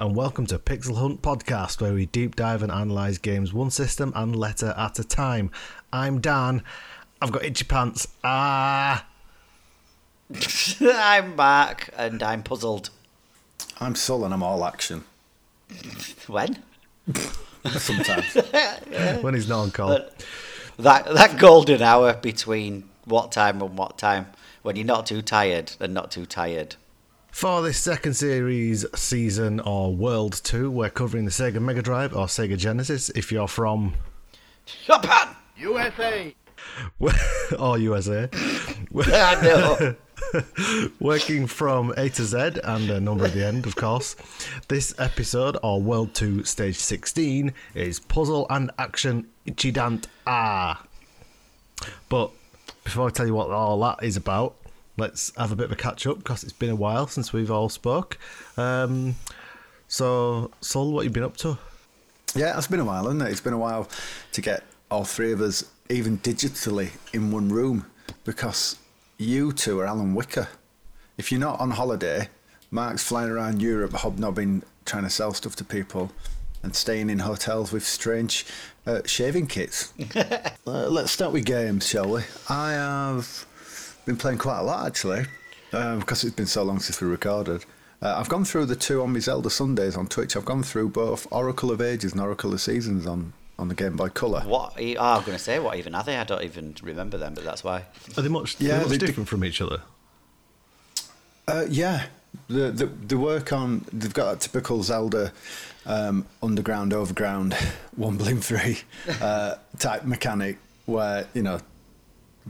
Hello, and welcome to Pixel Hunt Podcast, where we deep dive and analyse games one system and letter at a time. I'm Dan. I've got itchy pants. Ah. I'm back and I'm puzzled. I'm Sul and I'm all action. When? Sometimes. When he's not on call. But that that golden hour between what time and what time when you're not too tired and not too tired. For this second series, season, or World 2, we're covering the Sega Mega Drive or Sega Genesis if you're from Japan. USA. or USA. I know. Working from A to Z and a number at the end, of course. This episode, or World 2 Stage 16, is Puzzle and Action Ichidant Ah. But before I tell you what all that is about, let's have a bit of a catch up because it's been a while since we've all spoke. Um, so, Sol, what have you been up to? yeah, it's been a while, hasn't it? It's been a while to get all three of us, even digitally, in one room because you two are Alan Whicker. If you're not on holiday, Mark's flying around Europe hobnobbing, trying to sell stuff to people and staying in hotels with strange uh, shaving kits. uh, let's start with games, shall we? I have been playing quite a lot actually, um, because it's been so long since we recorded. Uh, I've gone through the two on my Zelda Sundays on Twitch. I've gone through both Oracle of Ages and Oracle of Seasons on, on the Game Boy Color. What? Oh, I was going to say what even are they? I don't even remember them, but that's why. Are they much, Yeah, are they much they do- different from each other? Uh, yeah, the, the the work on they've got that typical Zelda um, underground, overground, one blim three uh, type mechanic where you know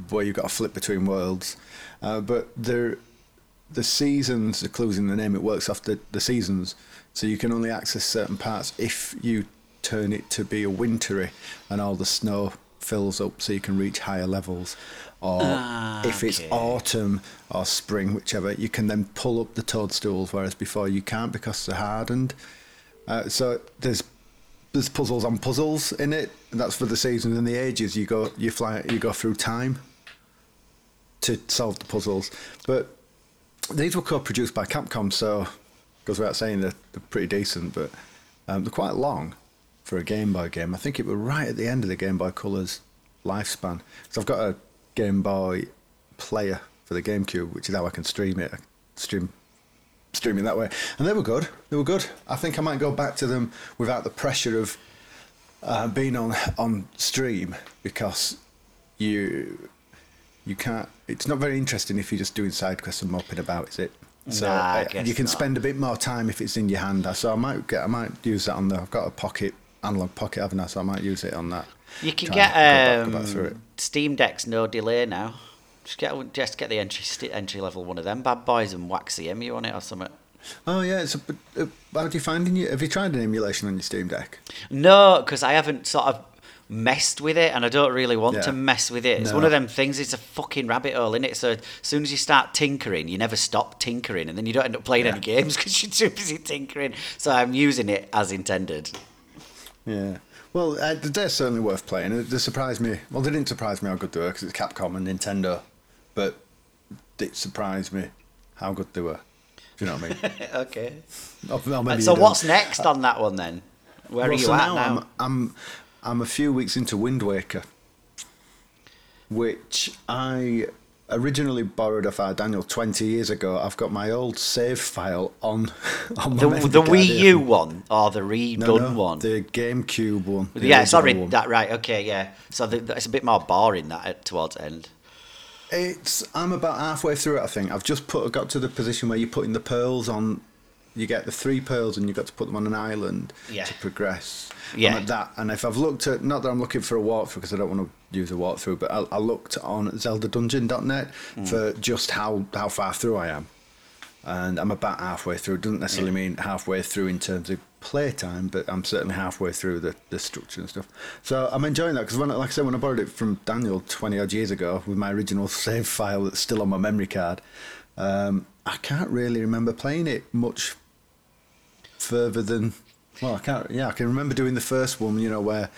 where you've got to flip between worlds, uh, but the seasons, the clues in the name, it works off the, the seasons. So you can only access certain parts if you turn it to be a wintry and all the snow fills up so you can reach higher levels. Or Ah, if it's okay. autumn or spring, whichever, you can then pull up the toadstools, whereas before you can't because they're hardened. Uh, so there's there's puzzles on puzzles in it. And that's for the seasons and the ages. You go you fly you go through time to solve the puzzles. But these were co-produced by Capcom, so goes without saying they're, they're pretty decent, but um, they're quite long for a Game Boy game. I think it was right at the end of the Game Boy Color's lifespan. So I've got a Game Boy player for the GameCube, which is how I can stream it. I stream streaming that way, and they were good. They were good. I think I might go back to them without the pressure of uh, being on on stream because you you can't. It's not very interesting if you're just doing side quests and moping about, is it? So Nah, I uh, guess you can not. spend a bit more time if it's in your hand. So I might get. I might use that on the. I've got a pocket analog pocket, haven't I? So I might use it on that. You can get and go back- go back um, Steam Decks no delay now. Just get just get the entry entry level one of them bad boys and wax the EMU on it or something. Oh yeah. It's a, but, uh, how do you find in your, Have you tried an emulation on your Steam Deck? No, because I haven't sort of messed with it, and I don't really want Yeah. to mess with it. It's No. one of them things. It's a fucking rabbit hole, in it? So as soon as you start tinkering, you never stop tinkering, and then you don't end up playing any games because you're too busy tinkering. So I'm using it as intended. Yeah. Well, uh, they're certainly worth playing. They surprised me. Well, they didn't surprise me how good they were because it's Capcom and Nintendo, but it surprised me how good they were. Do you know what I mean? okay. Or- or maybe so what's don't. next on that one then? Where Well, are you so at now? now? I'm, I'm I'm a few weeks into Wind Waker, which I originally borrowed off our Daniel twenty years ago. I've got my old save file on on my The, the Wii U one or the redone No, no, one? the GameCube one. the yeah, sorry, one. that right. Okay, yeah. So the, it's a bit more boring that towards the end. It's I'm about halfway through it. I think I've just put got to the position where you're putting the pearls on. You get the three pearls and you've got to put them on an island Yeah. to progress. Yeah. I'm at that. And if I've looked at not that I'm looking for a walkthrough because I don't want to use a walkthrough, but I, I looked on ZeldaDungeon.net Mm. for just how how far through I am, and I'm about halfway through. It doesn't necessarily mean halfway through in terms of playtime, but I'm certainly halfway through the, the structure and stuff. So I'm enjoying that because when, like I said, when I borrowed it from Daniel 20 odd years ago with my original save file that's still on my memory card, um, I can't really remember playing it much further than. Well, I can't. Yeah, I can remember doing the first one. You know where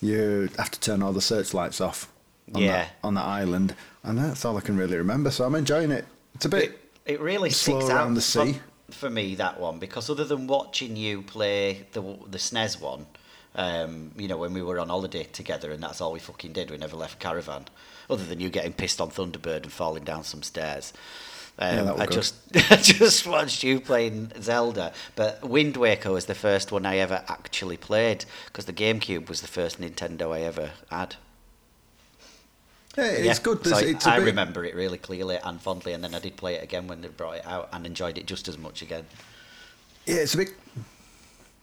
you have to turn all the searchlights off. On Yeah. That, on that island, and that's all I can really remember. So I'm enjoying it. It's a bit It, it really slow sticks out the for- sea. for me that one because other than watching you play the the SNES one, um, you know, when we were on holiday together and that's all we fucking did. We never left caravan, other than you getting pissed on Thunderbird and falling down some stairs. Yeah, Um, was I good. just I just watched you playing Zelda, but Wind Waker was the first one I ever actually played because the GameCube was the first Nintendo I ever had. Yeah, it's Yeah, good. so it's I bit- remember it really clearly and fondly, and then I did play it again when they brought it out and enjoyed it just as much again. Yeah, it's a bit.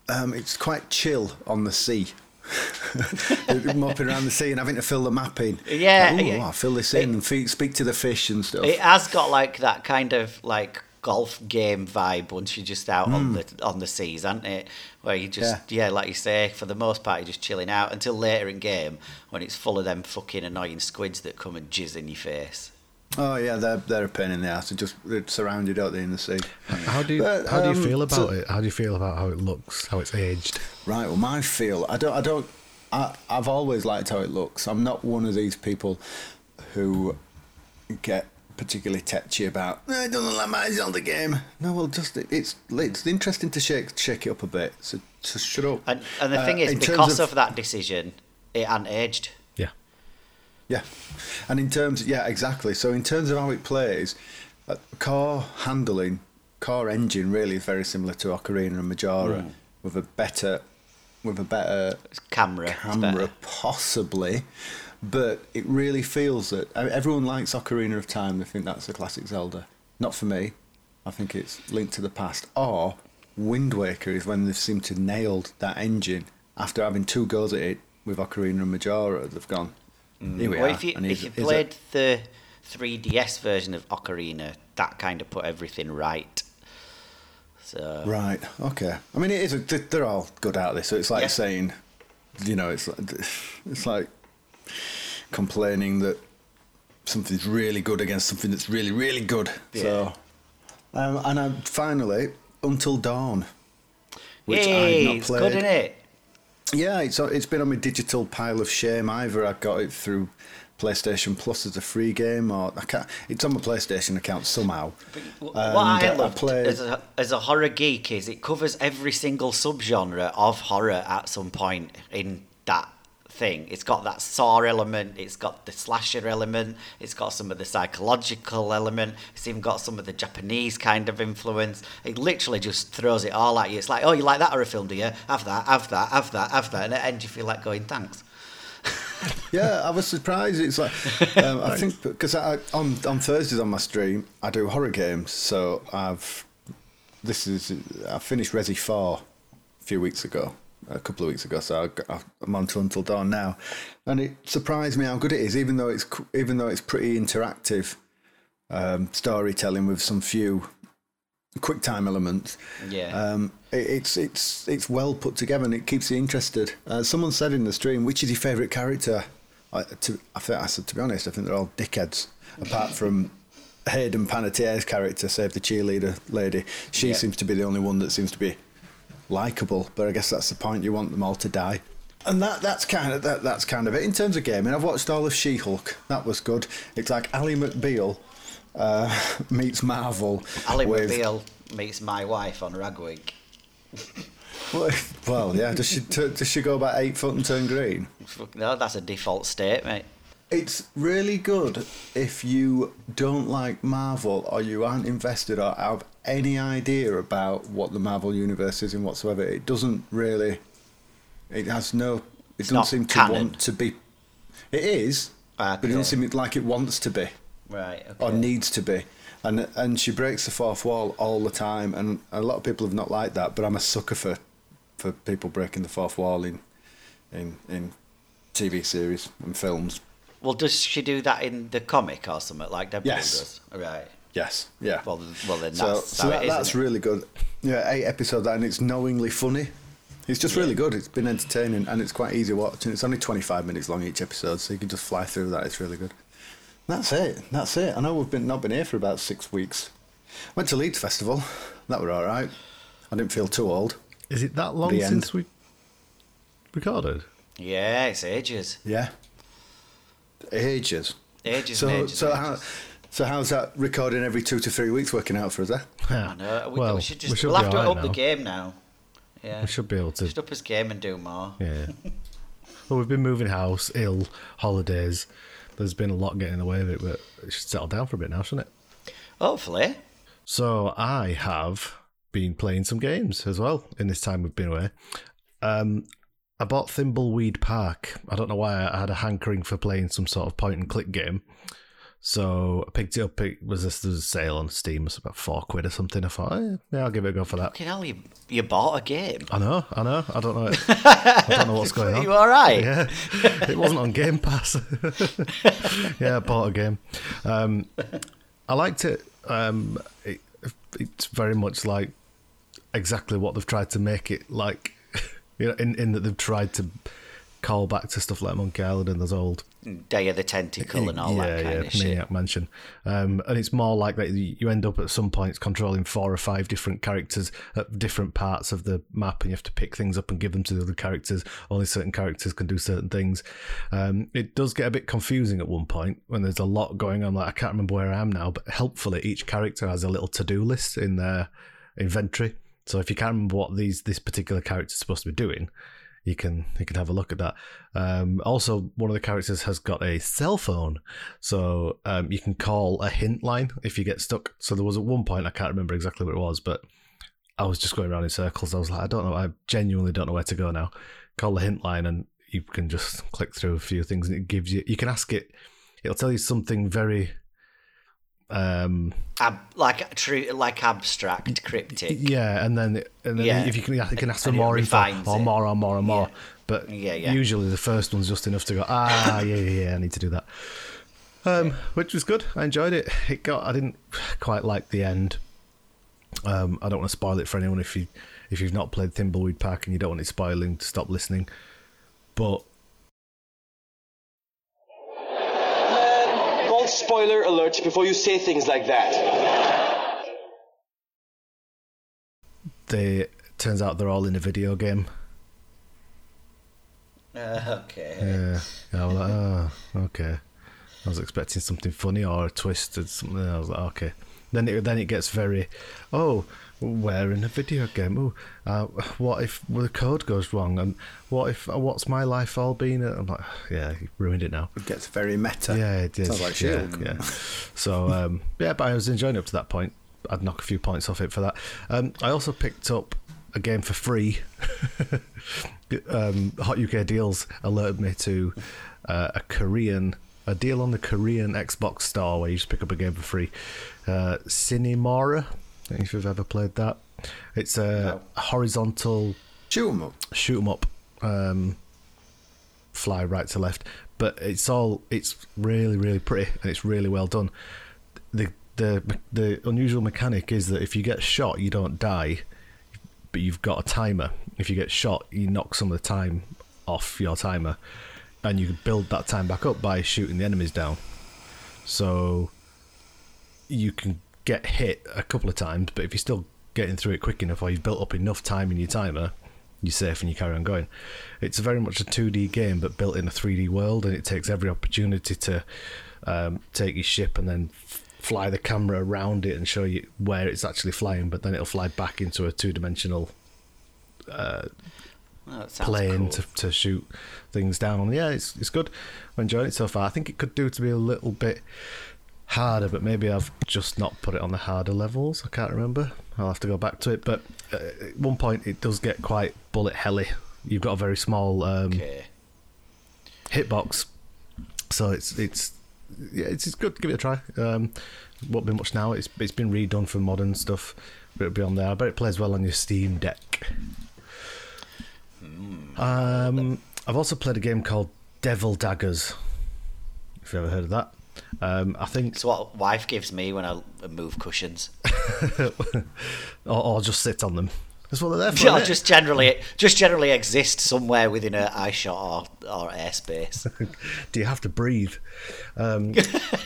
Um, it's quite chill on the sea. Mopping around the sea and having to fill the map in. Yeah, Like, yeah. I'll fill this in and fe- speak to the fish and stuff. It has got like that kind of like golf game vibe once you're just out on the on the seas, aren't it? Where you just yeah. like you say, for the most part you're just chilling out until later in game when it's full of them fucking annoying squids that come and jizz in your face. oh yeah, they're they're a pain in the ass. They're just they're surrounded out there in the sea. How do you But, how do you um, feel about so- it? How do you feel about how it looks, how it's aged? Right. Well, my feel. I don't. I don't. I, I've always liked how it looks. I'm not one of these people who get particularly tetchy about. "Eh, It doesn't like my Zelda game. No, well, just it's it's interesting to shake shake it up a bit. So, so shut up. And and the Uh, thing is, because of, that decision, it hadn't aged. Yeah. Yeah, and in terms, yeah, exactly. So in terms of how it plays, uh, car handling, car engine really is very similar to Ocarina and Majora, Hmm. with a better, with a better It's camera. it's camera, better. possibly. But it really feels that I mean, everyone likes Ocarina of Time. They think that's a classic Zelda. Not for me. I think it's linked to the Past. Or Wind Waker is when they've seemed to nailed that engine after having two goes at it with Ocarina and Majora. They've gone. Mm. Here we Well, are. if you and if you here's a- played the 3DS version of Ocarina, that kind of put everything right. So Right. Okay. I mean, it is. A, they're all good out of this. So it's like Yeah. saying, you know, it's like, it's like complaining that something's really good against something that's really, really good. So, um, and I, finally, Until Dawn, which I've not it's played. good, isn't it? Yeah, it's it's been on my digital pile of shame. Either I got it through PlayStation Plus as a free game, or I can't. It's on my PlayStation account somehow. What And, I played- as, a, as a horror geek is it covers every single subgenre of horror at some point in thing. It's got that saw element, it's got the slasher element, it's got some of the psychological element, it's even got some of the Japanese kind of influence. It literally just throws it all at you. It's like, oh, you like that horror film, do you? Have that, have that, have that, have that. And at the end, you feel like going, thanks. Yeah, I was surprised. It's like um, I think because I, on on Thursdays on my stream I do horror games. So I've this is I finished Resi Four a few weeks ago, a couple of weeks ago. So I I'm on to Until Dawn now, and it surprised me how good it is. Even though it's even though it's pretty interactive um, storytelling with some few quick time elements. Yeah. Um, it, it's it's it's well put together and it keeps you interested. Uh, someone said in the stream, "Which is your favourite character?" I, to, I, think, I said, to be honest, I think they're all dickheads, apart from Hayden Panettiere's character, Save the Cheerleader Lady. She Yeah. seems to be the only one that seems to be likable. But I guess that's the point. You want them all to die. And that, that's kind of that, that's kind of it in terms of gaming. I've watched all of She-Hulk. That was good. It's like Ally McBeal uh, meets Marvel. Ali with- McBeal meets my wife on Ragweek. Well, yeah. Does she t- does she go about eight foot and turn green? No, that's a default state, mate. It's really good if you don't like Marvel or you aren't invested or have any idea about what the Marvel universe is and whatsoever. It doesn't really. It has no. It It's doesn't seem to canon. want to be. It is, Ah, but it doesn't seem like it wants to be Right. Okay. or needs to be. And and she breaks the fourth wall all the time, and a lot of people have not liked that. But I'm a sucker for for people breaking the fourth wall in in in TV series and films. Well, does she do that in the comic or something like Deadpool Yes. does? Right. Yes, yeah. Well, well then so that's so how that, it is, that's really good. Yeah, eight episodes, and it's knowingly funny. It's just really good. It's been entertaining, and it's quite easy watching. It's only 25 minutes long each episode, so you can just fly through that. It's really good. That's it. That's it. I know we've been not been here for about six weeks. Went to Leeds Festival. That were all right. I didn't feel too old. Is it that long The end. since we recorded? Yeah, it's ages. Yeah. Ages. Ages So ages so and how. So how's that recording every two to three weeks working out for us? Eh? I know. We, well, we should just. we should we'll have to alright up the game now. Yeah. We should be able to. Just up his game and do more. Yeah. well, we've been moving house, ill, holidays. There's been a lot getting in the way of it, but it should settle down for a bit now, shouldn't it? Hopefully. So I have been playing some games as well in this time we've been away. Um, I bought Thimbleweed Park. I don't know why I had a hankering for playing some sort of point and click game. So I picked it up. It was this there was a sale on Steam. It was about four quid or something. I thought, eh, yeah, I'll give it a go for that. Fucking hell, you, you bought a game. I know, I know. I don't know. I don't know what's going on. you alright? Yeah, it wasn't on Game Pass. yeah, I bought a game. Um, I liked it. Um, it. It's very much like exactly what they've tried to make it like. You know, in, in that they've tried to call back to stuff like Monkey Island and those old Day of the Tentacle and all that kind of shit. Maniac Mansion. Um, and it's more like that you end up at some points controlling four or five different characters at different parts of the map, and you have to pick things up and give them to the other characters. Only certain characters can do certain things. Um, it does get a bit confusing at one point when there's a lot going on. Like I can't remember where I am now, but helpfully each character has a little to-do list in their inventory. So if you can't remember what these this particular character is supposed to be doing, you can you can have a look at that. Um, also, one of the characters has got a cell phone, so um, you can call a hint line if you get stuck. So there was at one point I can't remember exactly what it was, but I was just going around in circles. I was like, I don't know, I genuinely don't know where to go now. Call the hint line, and you can just click through a few things, and it gives you. You can ask it. It'll tell you something very. Um, Ab- like true, like abstract, cryptic. Yeah, and then and then Yeah. if you can, you can ask for more info or more or more or more. Yeah. But Yeah, yeah. usually the first one's just enough to go. Ah, yeah, yeah, yeah. I need to do that. Um, which was good. I enjoyed it. It got. I didn't quite like the end. Um, I don't want to spoil it for anyone if you if you've not played Thimbleweed Park and you don't want it spoiling. Stop listening. But spoiler alert before you say things like that. they turns out they're all in a video game. Uh, okay. Yeah, yeah I was like, oh, okay. I was expecting something funny or a twist or something. I was like, okay. Then it then it gets very, oh, we're in a video game. Oh, uh, what if the code goes wrong? And what if what's my life all been? I'm like, yeah, you ruined it now. It gets very meta. Yeah, it. Sounds like yeah, yeah. So um, yeah, but I was enjoying it up to that point. I'd knock a few points off it for that. Um, I also picked up a game for free. um, Hot UK deals alerted me to uh, a Korean a deal on the Korean Xbox store where you just pick up a game for free. Uh, Sine Mora. I don't know if you've ever played that. It's a horizontal Shoot 'em up. shoot 'em up, um, fly right to left. But it's all it's really really pretty and it's really well done. The the the unusual mechanic is that if you get shot, you don't die, but you've got a timer. If you get shot, you knock some of the time off your timer, and you can build that time back up by shooting the enemies down. So you can get hit a couple of times, but if you're still getting through it quick enough or you've built up enough time in your timer, you're safe and you carry on going. It's very much a 2D game, but built in a 3D world, and it takes every opportunity to um, take your ship and then f- fly the camera around it and show you where it's actually flying, but then it'll fly back into a two dimensional Oh, plane cool. to, to shoot things down. Yeah, it's it's good. I'm enjoying it so far. I think it could do to be a little bit harder, but maybe I've just not put it on the harder levels. I can't remember. I'll have to go back to it. But uh, at one point, it does get quite bullet helly. You've got a very small um, Okay. hitbox, so it's it's yeah, it's, it's good. Give it a try. Um, won't be much now. It's it's been redone for modern stuff, but it'll be on there. I bet it plays well on your Steam Deck. Um, I've also played a game called Devil Daggers. If you've ever heard of that, um, I think, It's what wife gives me when I move cushions. or, or just sit on them. That's what they're there for. Or just generally, just generally exist somewhere within a eye shot or, or airspace. Do you have to breathe? Um,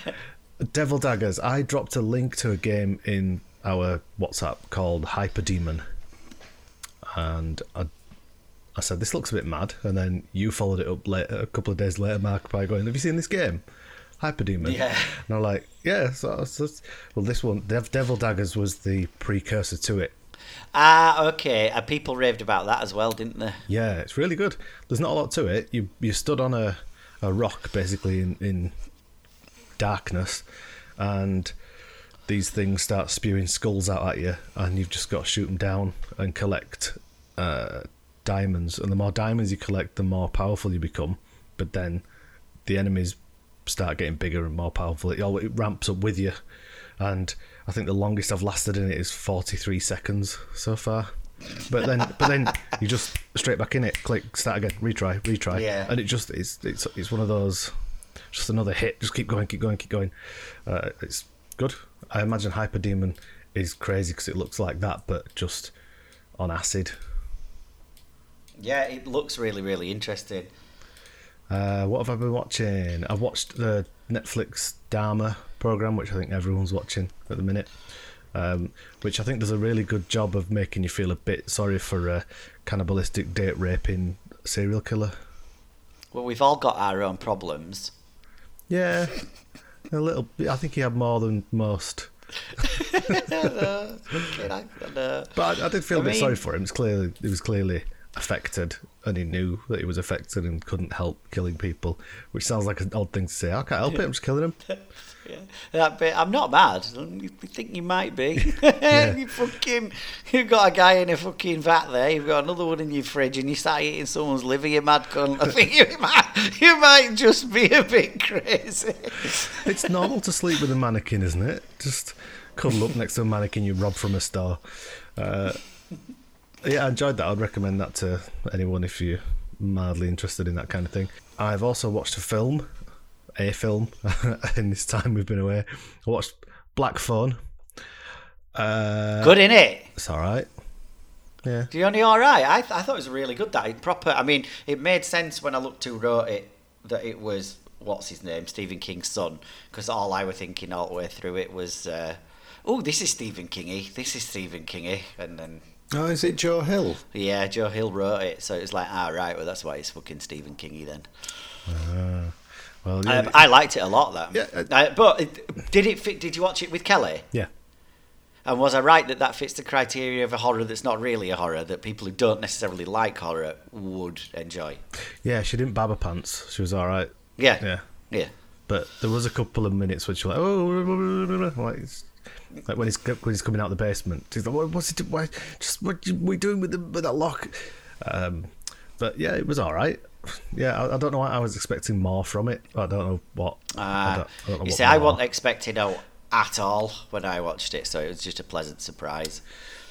Devil Daggers. I dropped a link to a game in our WhatsApp called Hyper Demon, and I, I said this looks a bit mad, and then you followed it up later, a couple of days later, Mark, by going, "Have you seen this game?" Hyperdemon. Yeah. And I'm like, yeah. So, so well, this one, Dev, Devil Daggers was the precursor to it. Ah, okay. Uh, people raved about that as well, didn't they? Yeah, it's really good. There's not a lot to it. You you stood on a, a rock basically in, in darkness, and these things start spewing skulls out at you, and you've just got to shoot them down and collect uh, diamonds. And the more diamonds you collect, the more powerful you become. But then the enemies start getting bigger and more powerful. It all it ramps up with you, and I think the longest I've lasted in it is 43 seconds so far. But then, but then you just straight back in it, click, start again, retry, retry, Yeah. and it just it's it's it's one of those, just another hit. Just keep going, keep going, keep going. Uh, it's good. I imagine Hyper Demon is crazy because it looks like that, but just on acid. Yeah, it looks really, really interesting. Uh, what have I been watching? I've watched the Netflix Dahmer program, which I think everyone's watching at the minute. Um, which I think does a really good job of making you feel a bit sorry for a cannibalistic date raping serial killer. Well, we've all got our own problems. Yeah, a little. bit. I think he had more than most, I- but I, I did feel a bit mean- sorry for him. It's clearly he was clearly affected, and he knew that he was affected and couldn't help killing people. Which sounds like an odd thing to say. I can't help it. I'm just killing him. yeah. That bit, I'm not mad. You think you might be? you fucking, you've got a guy in a fucking vat there. You've got another one in your fridge, and you start eating someone's liver. You mad cunt. I think you might, you might just be a bit crazy. It's normal to sleep with a mannequin, isn't it? Just cuddle up next to a mannequin you robbed from a store. Uh, yeah, I enjoyed that. I'd recommend that to anyone if you're mildly interested in that kind of thing. I've also watched a film, a film, in this time we've been away. I watched Black Phone. Uh, Good in it. It's all right. Yeah. The only all right. I, I thought it was really good. That it proper. I mean, it made sense when I looked who wrote it that it was what's his name, Stephen King's son. Because all I were thinking all the way through it was, uh, oh, this is Stephen Kingy. This is Stephen Kingy. And then Oh, is it Joe Hill? yeah, Joe Hill wrote it, so it's like, ah, right. Well, that's why it's fucking Stephen Kingy then. Well, yeah, Um, I liked it a lot. though. Yeah, Uh, but it, did it fit? Did you watch it with Kelly? yeah. And was I right that that fits the criteria of a horror that's not really a horror that people who don't necessarily like horror would enjoy? Yeah, she didn't bab her pants. She was all right. Yeah. Yeah. Yeah. But there was a couple of minutes which were like, oh, like, it's- like when he's when he's coming out of the basement. He's like, what, what's he doing? Why, just what you- we doing with the with that lock? Um, but yeah, it was all right. Yeah, I, I don't know. what I was expecting more from it. I don't know what. I Uh, don't, I don't know you what see, I wasn't expecting no at all when I watched it, so it was just a pleasant surprise.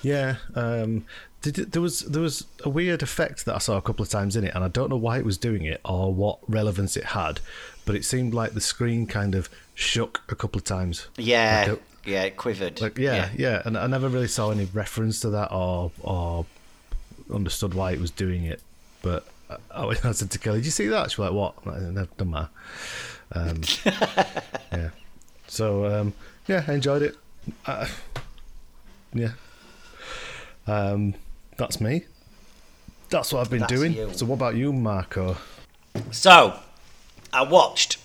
Yeah, um, did it, there was there was a weird effect that I saw a couple of times in it, and I don't know why it was doing it or what relevance it had, but it seemed like the screen kind of shook a couple of times. Yeah, Like, yeah, it quivered. Like yeah, yeah, and I never really saw any reference to that or or understood why it was doing it. But I, I said to Kelly, "Did you see that?" She was like, "What?" Like, "No, Doesn't matter." Um, yeah. So um, yeah, I enjoyed it. Uh, yeah. Um, that's me. That's what I've been That's doing. you. So what about you, Marco? So, I watched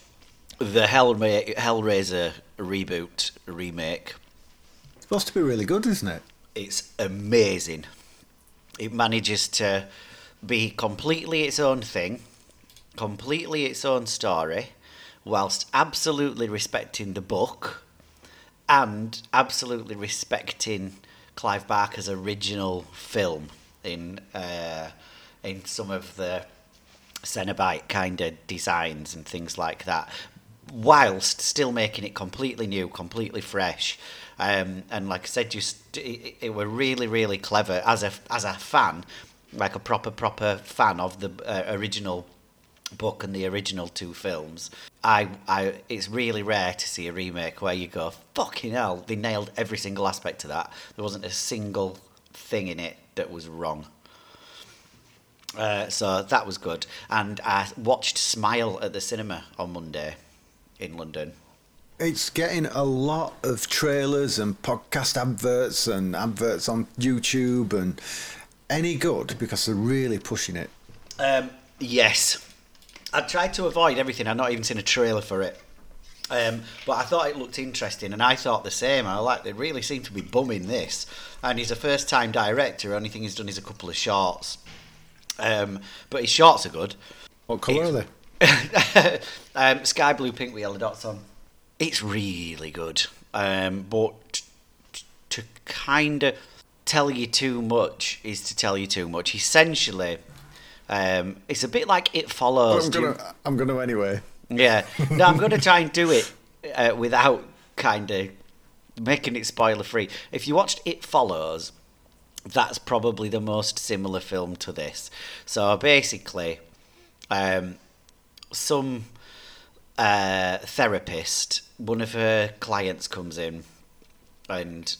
the Hellra- Hellraiser reboot remake. It's supposed to be really good, isn't it? It's amazing. It manages to be completely its own thing, completely its own story, whilst absolutely respecting the book and absolutely respecting Clive Barker's original film in uh, in some of the Cenobite kind of designs and things like that, whilst still making it completely new, completely fresh. Um, and like I said, just it, it were really, really clever as a as a fan, like a proper proper fan of the uh, original book and the original two films. I, I, it's really rare to see a remake where you go, fucking hell, they nailed every single aspect of that. There wasn't a single thing in it that was wrong. Uh, so that was good. And I watched Smile at the cinema on Monday in London. It's getting a lot of trailers and podcast adverts and adverts on YouTube and any good because they're really pushing it. Um, yes. I tried to avoid everything. I've not even seen a trailer for it. Um, but I thought it looked interesting, and I thought the same. I like they really seem to be bumming this, and he's a first-time director. Only thing he's done is a couple of shorts, um, but his shorts are good. What colour are they? um, sky blue, pink with yellow dots on. It's really good, um, but t- to kind of tell you too much is to tell you too much. Essentially, um, it's a bit like It Follows. I'm Do you- gonna, I'm gonna anyway. yeah. No, I'm going to try and do it uh, without kind of making it spoiler free. If you watched It Follows, that's probably the most similar film to this. So basically, um, some uh, therapist, one of her clients comes in and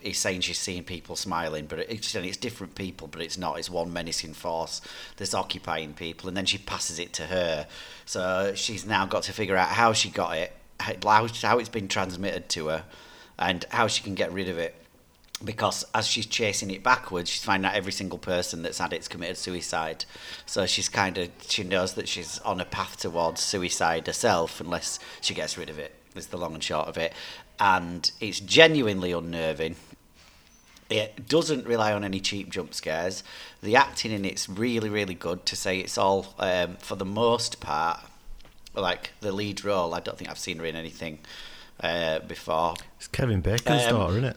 he's saying she's seeing people smiling, but it's, it's different people, but it's not. It's one menacing force that's occupying people, and then she passes it to her. So she's now got to figure out how she got it, how, how it's been transmitted to her, and how she can get rid of it. Because as she's chasing it backwards, she's finding out every single person that's had it's committed suicide. So she's kind of she knows that she's on a path towards suicide herself, unless she gets rid of it. Is the long and short of it, and it's genuinely unnerving. It doesn't rely on any cheap jump scares. The acting in it's really, really good. To say it's all, um, for the most part, like the lead role. I don't think I've seen her in anything uh, before. It's Kevin Bacon's Um, daughter, isn't it?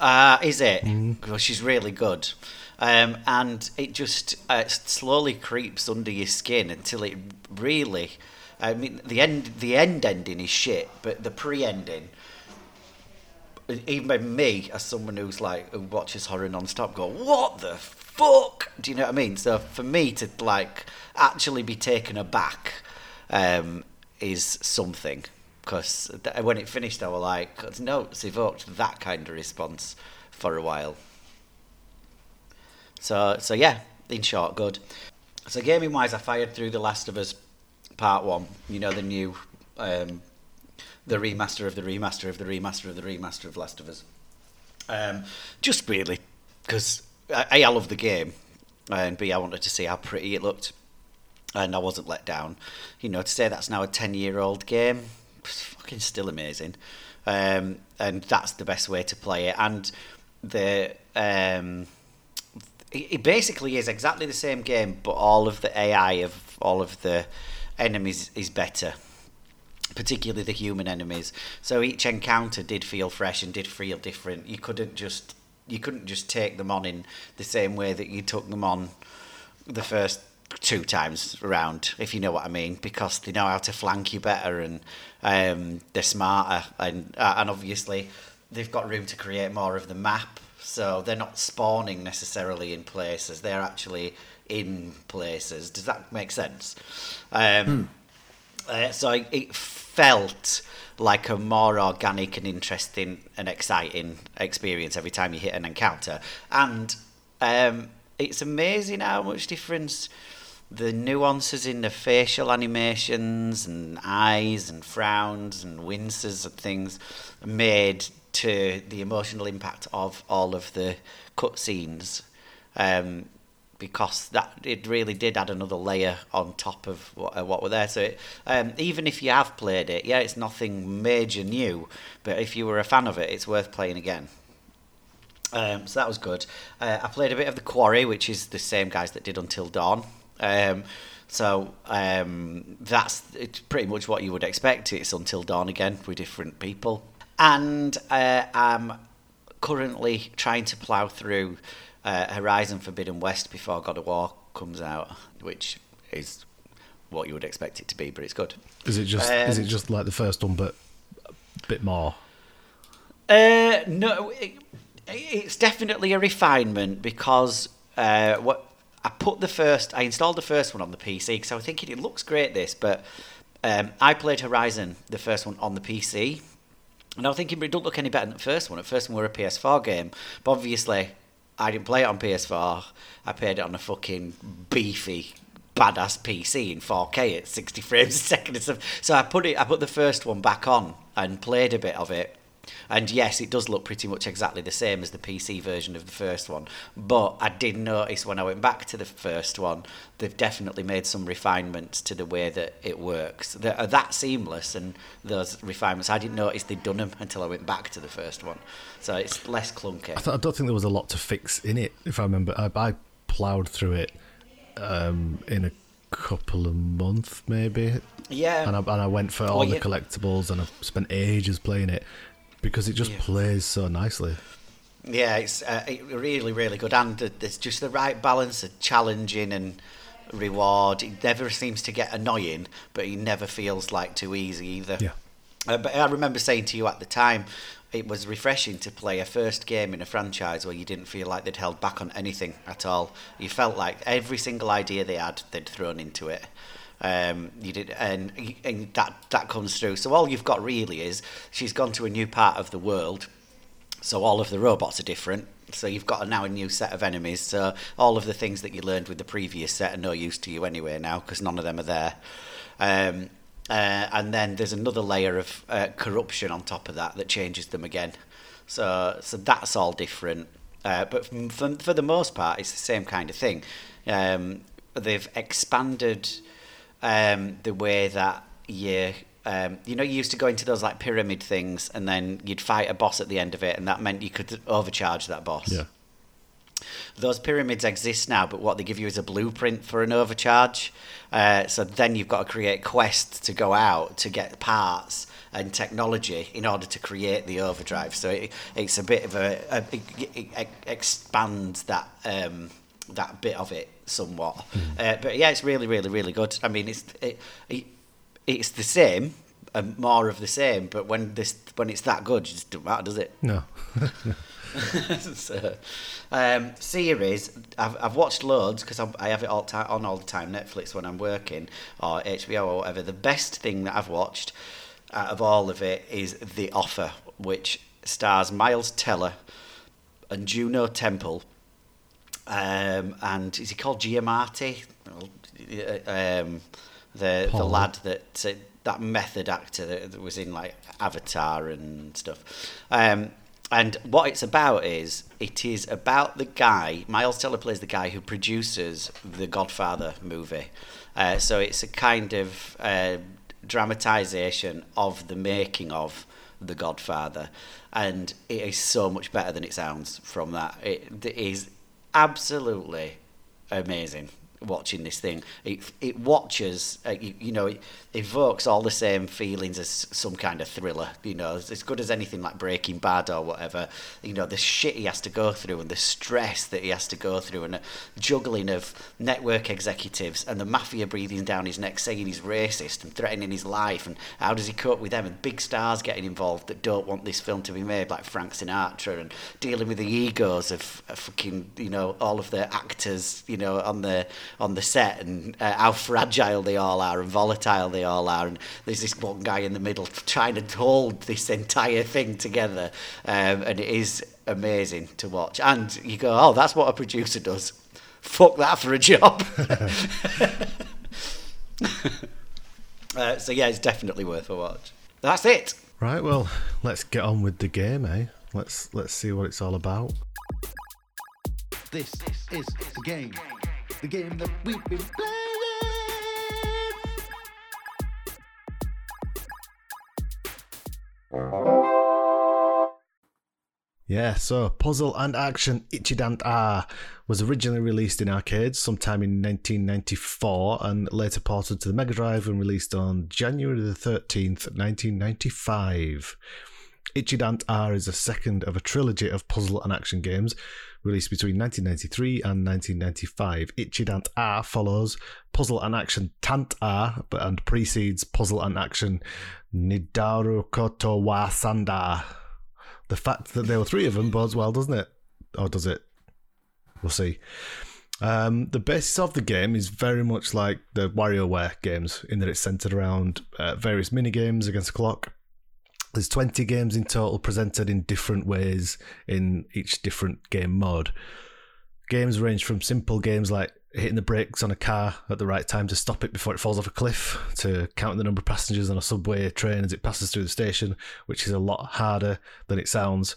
Uh, is it? Well, she's really good. Um, and it just uh, slowly creeps under your skin until it really. I mean, the end. The end ending is shit, but the pre-ending. Even by me, as someone who's like who watches horror non-stop, go, "What the fuck?" Do you know what I mean? So for me to like actually be taken aback um, is something because when it finished, I was like, "No, evoked that kind of response for a while." So, so yeah, in short, good. So gaming wise, I fired through The Last of Us Part One. You know the new, um, the remaster of the remaster of the remaster of the remaster of Last of Us. Um, just really because a, I love the game, and b I wanted to see how pretty it looked, and I wasn't let down. You know, to say that's now a ten-year-old game, it's fucking still amazing, um, and that's the best way to play it. And the um, it basically is exactly the same game, but all of the AI of all of the enemies is better, particularly the human enemies. So each encounter did feel fresh and did feel different. You couldn't just you couldn't just take them on in the same way that you took them on the first two times around, if you know what I mean, because they know how to flank you better and um, they're smarter and uh, and obviously they've got room to create more of the map, so they're not spawning necessarily in places; they're actually in places. Does that make sense? Um, uh, so it, it felt like a more organic and interesting and exciting experience every time you hit an encounter, and um, it's amazing how much difference the nuances in the facial animations and eyes and frowns and winces and things made to the emotional impact of all of the cutscenes. Um, because that it really did add another layer on top of what, uh, what were there. So it, um, even if you have played it, yeah, it's nothing major new. But if you were a fan of it, it's worth playing again. Um, so that was good. Uh, I played a bit of the Quarry, which is the same guys that did Until Dawn. Um, so um, that's it's pretty much what you would expect. It's Until Dawn again with different people, and uh, I'm currently trying to plough through uh, Horizon Forbidden West before God of War comes out, which is what you would expect it to be, but it's good. Is it just is it um, just like the first one, but a bit more? Uh, no, it, it's definitely a refinement because uh, what I put the first, I installed the first one on the PC because I was thinking it looks great this, but um, I played Horizon, the first one on the PC, and I was thinking but it don't look any better than the first one. The first one were a PS4 game, but obviously I didn't play it on PS4. I played it on a fucking beefy badass PC in 4K at 60 frames a second. So I put it, I put the first one back on and played a bit of it, And yes, it does look pretty much exactly the same as the PC version of the first one. But I did notice when I went back to the first one, they've definitely made some refinements to the way that it works. That are that seamless, and those refinements I didn't notice they'd done them until I went back to the first one. So it's less clunky. I, th- I don't think there was a lot to fix in it. If I remember, I, I ploughed through it um, in a couple of months, maybe. Yeah. And I, and I went for all Well, the yeah. collectibles, and I spent ages playing it because it just Yeah. plays so nicely. Yeah, it's uh, really, really good, and th- there's just the right balance of challenging and reward. It never seems to get annoying, but it never feels like too easy either. Yeah. Uh, but I remember saying to you at the time, it was refreshing to play a first game in a franchise where you didn't feel like they'd held back on anything at all. You felt like every single idea they had, they'd thrown into it. Um, you did, and, and that that comes through. So all you've got really is she's gone to a new part of the world. So all of the robots are different. So you've got now a new set of enemies. So all of the things that you learned with the previous set are no use to you anyway now because none of them are there. Um, uh, and then there's another layer of uh, corruption on top of that that changes them again. So so that's all different. Uh, but for, for the most part, it's the same kind of thing. Um, they've expanded um, the way that you um, you know you used to go into those like pyramid things and then you'd fight a boss at the end of it and that meant you could overcharge that boss. Yeah. those pyramids exist now but what they give you is a blueprint for an overcharge. Uh, so then you've got to create quests to go out to get parts and technology in order to create the overdrive. So it, it's a bit of a, a it, it, expands that um, that bit of it somewhat uh, but yeah it's really really really good i mean it's it, it, it's the same and more of the same but when this when it's that good it just doesn't matter does it No. so, um, series, I've, I've watched loads because I have it all ti on all the time. Netflix when I'm working or HBO or whatever. The best thing that I've watched out of all of it is The Offer, which stars Miles Teller and Juno Temple. Um, and is he called Giamatti? Um, the the lad that uh, that method actor that, that was in like Avatar and stuff. Um, and what it's about is it is about the guy Miles Teller plays the guy who produces the Godfather movie. Uh, so it's a kind of uh, dramatization of the making of the Godfather, and it is so much better than it sounds from that. It, it is absolutely amazing watching this thing. It it watches, uh, you, you know, it evokes all the same feelings as some kind of thriller. You know, as, as good as anything like Breaking Bad or whatever. You know, the shit he has to go through and the stress that he has to go through and juggling of network executives and the mafia breathing down his neck saying he's racist and threatening his life and how does he cope with them and big stars getting involved that don't want this film to be made like Frank Sinatra and dealing with the egos of, of fucking you know all of the actors you know on the on the set and uh, how fragile they all are and volatile they all are and there's this one guy in the middle trying to hold this entire thing together um, and it is amazing to watch and you go oh that's what a producer does fuck that for a job uh, so yeah it's definitely worth a watch that's it Right, well, let's get on with the game, eh? Let's let's see what it's all about. This is the game. The game that we've been playing. Yeah, so Puzzle and Action Ichidant R was originally released in arcades sometime in 1994 and later ported to the Mega Drive and released on January the 13th, 1995. Ichidant R is the second of a trilogy of puzzle and action games released between 1993 and 1995. Ichidant R follows Puzzle and Action Tant R and precedes Puzzle and Action Nidaru Koto wa Sanda. The fact that there were three of them bodes well, doesn't it? Or does it? We'll see. Um, the basis of the game is very much like the WarioWare games in that it's centered around uh, various mini games against a clock. There's 20 games in total presented in different ways in each different game mode. games range from simple games like hitting the brakes on a car at the right time to stop it before it falls off a cliff, to counting the number of passengers on a subway train as it passes through the station, which is a lot harder than it sounds.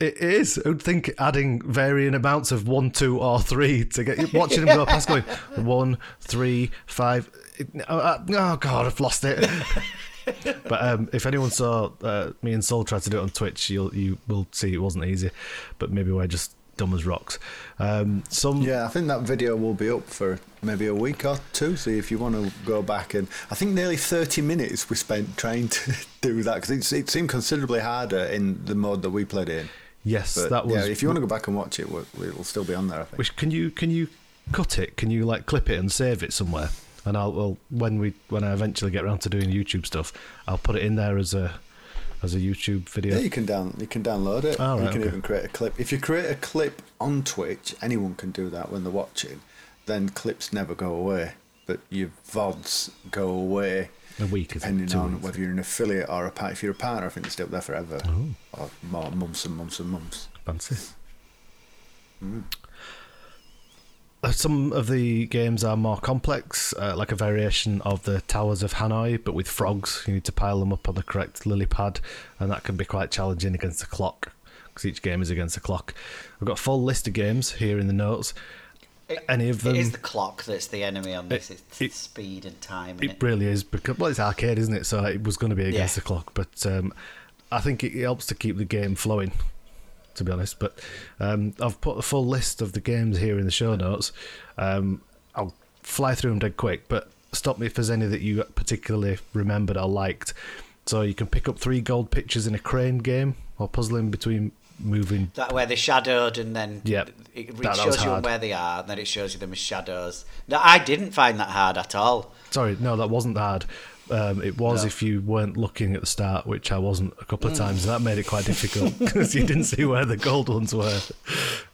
It is. I would think adding varying amounts of one, two, or three to get watching them go past, going one, three, five. Oh, uh, oh God, I've lost it. but um, if anyone saw uh, me and Soul try to do it on Twitch, you'll you will see it wasn't easy. But maybe we're just dumb as rocks. Um, some Yeah, I think that video will be up for maybe a week or two. So if you want to go back and I think nearly 30 minutes we spent trying to do that because it, it seemed considerably harder in the mode that we played in. yes, But that was. yeah, if you want to go back and watch it, it'll still be on there. I think. Which can you can you cut it? Can you like clip it and save it somewhere? And I'll well, when we when I eventually get around to doing YouTube stuff, I'll put it in there as a as a YouTube video. Yeah, you can down you can download it. Oh, you can okay. even create a clip. If you create a clip on Twitch, anyone can do that when they're watching. Then clips never go away, but your vods go away. A week, depending on weeks? whether you're an affiliate or a partner. If you're a partner, I think they stay up there forever, Oh. or more months and months and months. Fancy. Hmm. Uh, Some of the games are more complex, uh, like a variation of the Towers of Hanoi, but with frogs. You need to pile them up on the correct lily pad, and that can be quite challenging against the clock, because each game is against the clock. I've got a full list of games here in the notes. Any of them? It is the clock that's the enemy on this. It- it's it- speed and time. It really is because well, it's arcade, isn't it? So it was going to be against Yeah. the clock, but um, I think it helps to keep the game flowing. To be honest, but um, I've put a full list of the games here in the show notes. Um, I'll fly through them dead quick, but stop me if there's any that you particularly remembered or liked. So you can pick up three gold pictures in a crane game or puzzling between moving. That where they're shadowed and then Yep. it, it That- that shows you hard. where they are, and then it shows you them as shadows. No, I didn't find that hard at all. Sorry, no, that wasn't hard. Um, it was No. if you weren't looking at the start, which I wasn't a couple Mm. of times. That made it quite difficult because you didn't see where the gold ones were.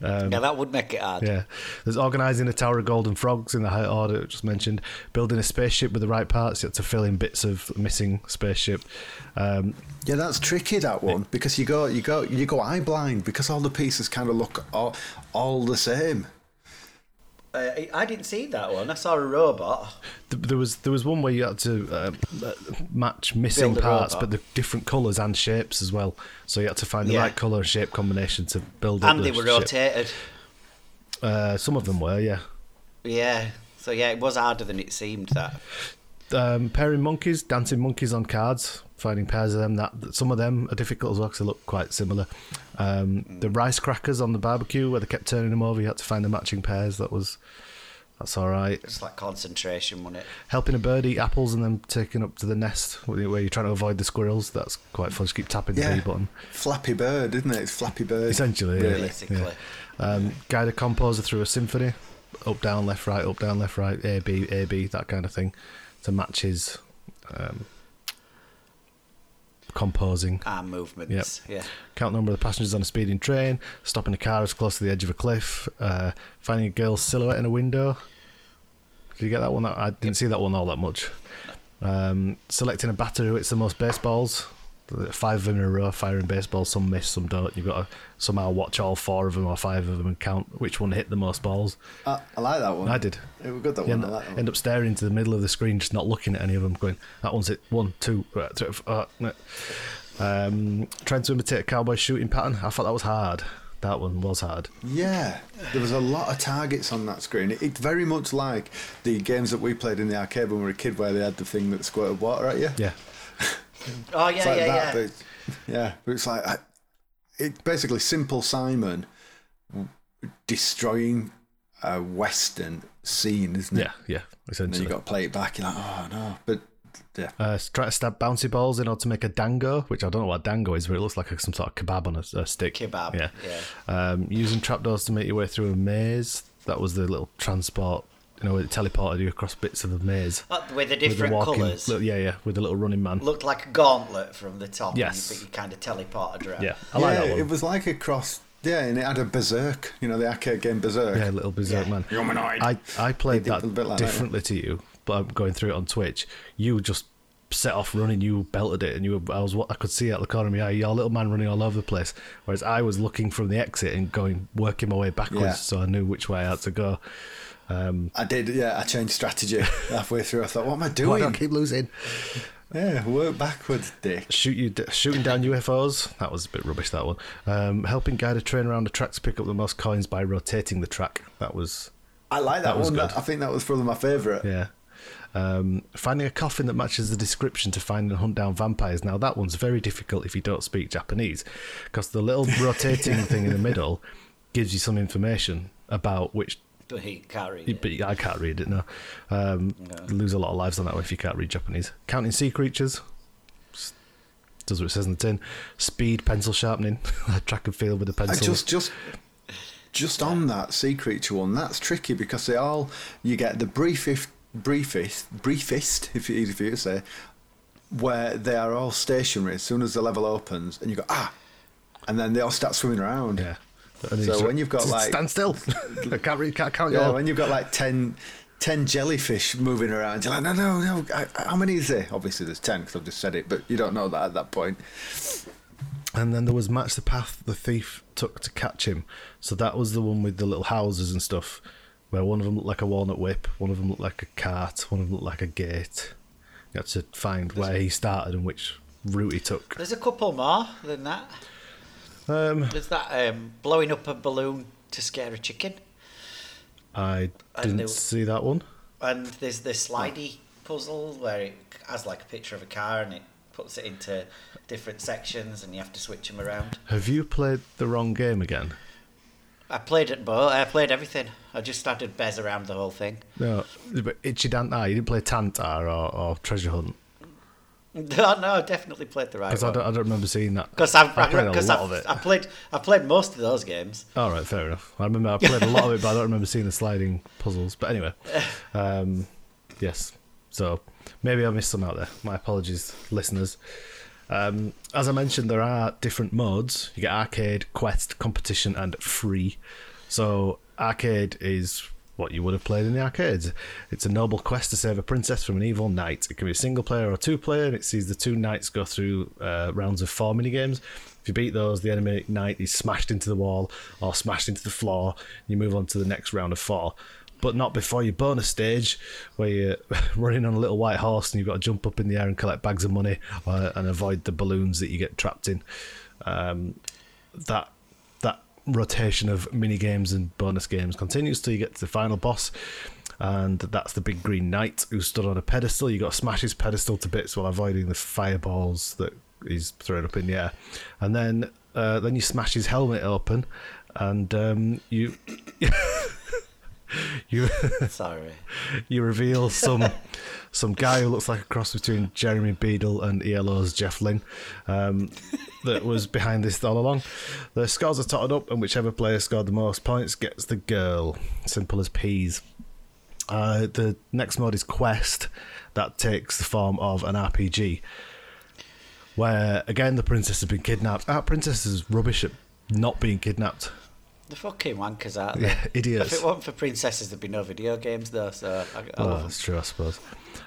Um, yeah, that would make it hard. yeah, there's organising a tower of golden frogs in the high order I just mentioned. Building a spaceship with the right parts, you have to fill in bits of missing spaceship. Um, Yeah, that's tricky that one because you go you go you go eye blind because all the pieces kind of look all, all the same. Uh, I- I didn't see that one. I saw a robot. there was there was one where you had to uh, match missing parts, robot. but the different colours and shapes as well. So you had to find the Yeah. right colour and shape combination to build up And the they were ship. rotated. Uh, some of them were, yeah. Yeah. So yeah, it was harder than it seemed. That. Um, pairing monkeys, dancing monkeys on cards, finding pairs of them. That that- some of them are difficult as well because they look quite similar. Um, the rice crackers on the barbecue where they kept turning them over, you had to find the matching pairs. That was that's all right. It's like concentration, wasn't it? Helping a bird eat apples and then taking up to the nest where you're trying to avoid the squirrels. That's quite fun. Just keep tapping the Yeah, B button. Flappy Bird, isn't it? It's Flappy Bird. Essentially, yeah. really. Basically. Um, guide a composer through a symphony, up, down, left, right, up, down, left, right, A, B, A, B, that kind of thing, to match his um, composing. Arm movements. Yeah. Count the number of the passengers on a speeding train, stopping a car as close to the edge of a cliff, uh, finding a girl's silhouette in a window. Did you get that one? I didn't see that one all that much. Um, selecting a batter who hits the most baseballs. Five of them in a row, firing baseballs. Some miss, some don't. You've got to somehow watch all four of them or five of them and count which one hit the most balls. I, I like that one. I did. It was good that one. end, I like that one. end up staring into the middle of the screen, just not looking at any of them, going, that one's it, one, two, right, three, f- uh, um, trying to imitate a cowboy shooting pattern. I thought that was hard. That one was hard. Yeah, there was a lot of targets on that screen. It, it's very much like the games that we played in the arcade when we were a kid, where they had the thing that squirted water at you. Yeah. Oh yeah, It's like yeah, that, yeah. but yeah, but it's like I, it basically Simple Simon destroying a western scene, isn't it? Yeah, yeah, And then essentially. you got to play it back. You're like, oh no, but yeah, Uh, try to stab bouncy balls in order to make a dango, which I don't know what dango is, but it looks like a, some sort of kebab on a, a stick. Kebab, Yeah. yeah. Um, using trapdoors to make your way through a maze. That was the little transport, you know, it teleported you across bits of the maze. Uh, with the With the different walking- colours. little- yeah, yeah, with the little running man. Looked like a gauntlet from the top. Yes. You, but you kind of teleported around. yeah, I like that one. it was like a cross. Yeah, and it had a berserk. You know, the arcade game Berserk. Yeah, little berserk Yeah. man. Humanoid. I, I played that a bit like that, yeah. differently to you, but I'm going through it on Twitch. You just set off running, you belted it, and you were, I was what I could see out the corner of my eye your little man running all over the place, whereas I was looking from the exit and going working my way backwards, Yeah. so I knew which way I had to go. I did, yeah. I changed strategy halfway through. I thought, what am I Why do I doing? keep losing? Yeah, work backwards, dick. Shoot you, shooting down UFOs. That was a bit rubbish. That one. Um, helping guide a train around the track to pick up the most coins by rotating the track. That was I like that, That one. That- I think that was probably my favourite. Yeah. Um, finding a coffin that matches the description to find and hunt down vampires. Now, that one's very difficult if you don't speak Japanese because the little rotating thing in the middle gives you some information about which. But he can't read it. But I can't read it now. Um, Lose a lot of lives on that one if you can't read Japanese. Counting sea creatures. Does what it says in the tin. Speed, pencil sharpening. track and field with a I pencil. just, just, just on that sea creature one, that's tricky because they all you get the briefest, briefest, briefest, if you if you to say, where they are all stationary as soon as the level opens, and you go ah, and then they all start swimming around. yeah. And So when you've got, like- stand still, I can't read, can't count Yeah, when you've got like 10, 10 jellyfish moving around, you're like, no, no, no. I, I- how many is there? Obviously, there's ten because I've just said it, but you don't know that at that point. And then there was Match the Path the thief took to catch him. So that was the one with the little houses and stuff, where one of them looked like a walnut whip, one of them looked like a cart, one of them looked like a gate. You had to find where he started and which route he took. There's a couple more than that. Um, There's that um, blowing up a balloon to scare a chicken. I didn't there- see that one. And there's this slidey puzzle where it has like a picture of a car and it puts it into different sections and you have to switch them around. Have you played the wrong game again? I played it both. I played everything. I just started bez around the whole thing. No, but Ichidant R, you didn't play Tant R or, or Treasure Hunt No, no, I definitely played the right because I don't, I don't remember seeing that. Because I've, I played a lot I've, of it. I played, I played most of those games. All right, fair enough. I remember I played a lot of it, but I don't remember seeing the sliding puzzles. But anyway, um, yes. So maybe I missed some out there. My apologies, listeners. Um, as I mentioned, there are different modes. You get arcade, quest, competition, and free. So arcade is what you would have played in the arcades. It's a noble quest to save a princess from an evil knight. It can be a single player or two player, and it sees the two knights go through uh, rounds of four mini games. If you beat those, the enemy knight is smashed into the wall or smashed into the floor. You move on to the next round of four. But not before your bonus stage, where you're running on a little white horse and you've got to jump up in the air and collect bags of money uh, and avoid the balloons that you get trapped in. Um, that rotation of mini games and bonus games continues till you get to the final boss. And that's the big green knight who stood on a pedestal. You got to smash his pedestal to bits while avoiding the fireballs that he's thrown up in the air. And then uh, then you smash his helmet open and um, you you Sorry. you reveal some some guy who looks like a cross between Jeremy Beadle and ELO's Jeff Lynne um, that was behind this all along. The scores are totted up, and whichever player scored the most points gets the girl. Simple as peas. Uh, the next mode is Quest, that takes the form of an RPG, where again the princess has been kidnapped. Our princess is rubbish at not being kidnapped. The fucking wankers out there. Yeah, idiots. If it weren't for princesses, there'd be no video games, though. So I, I Oh, that's true, I suppose.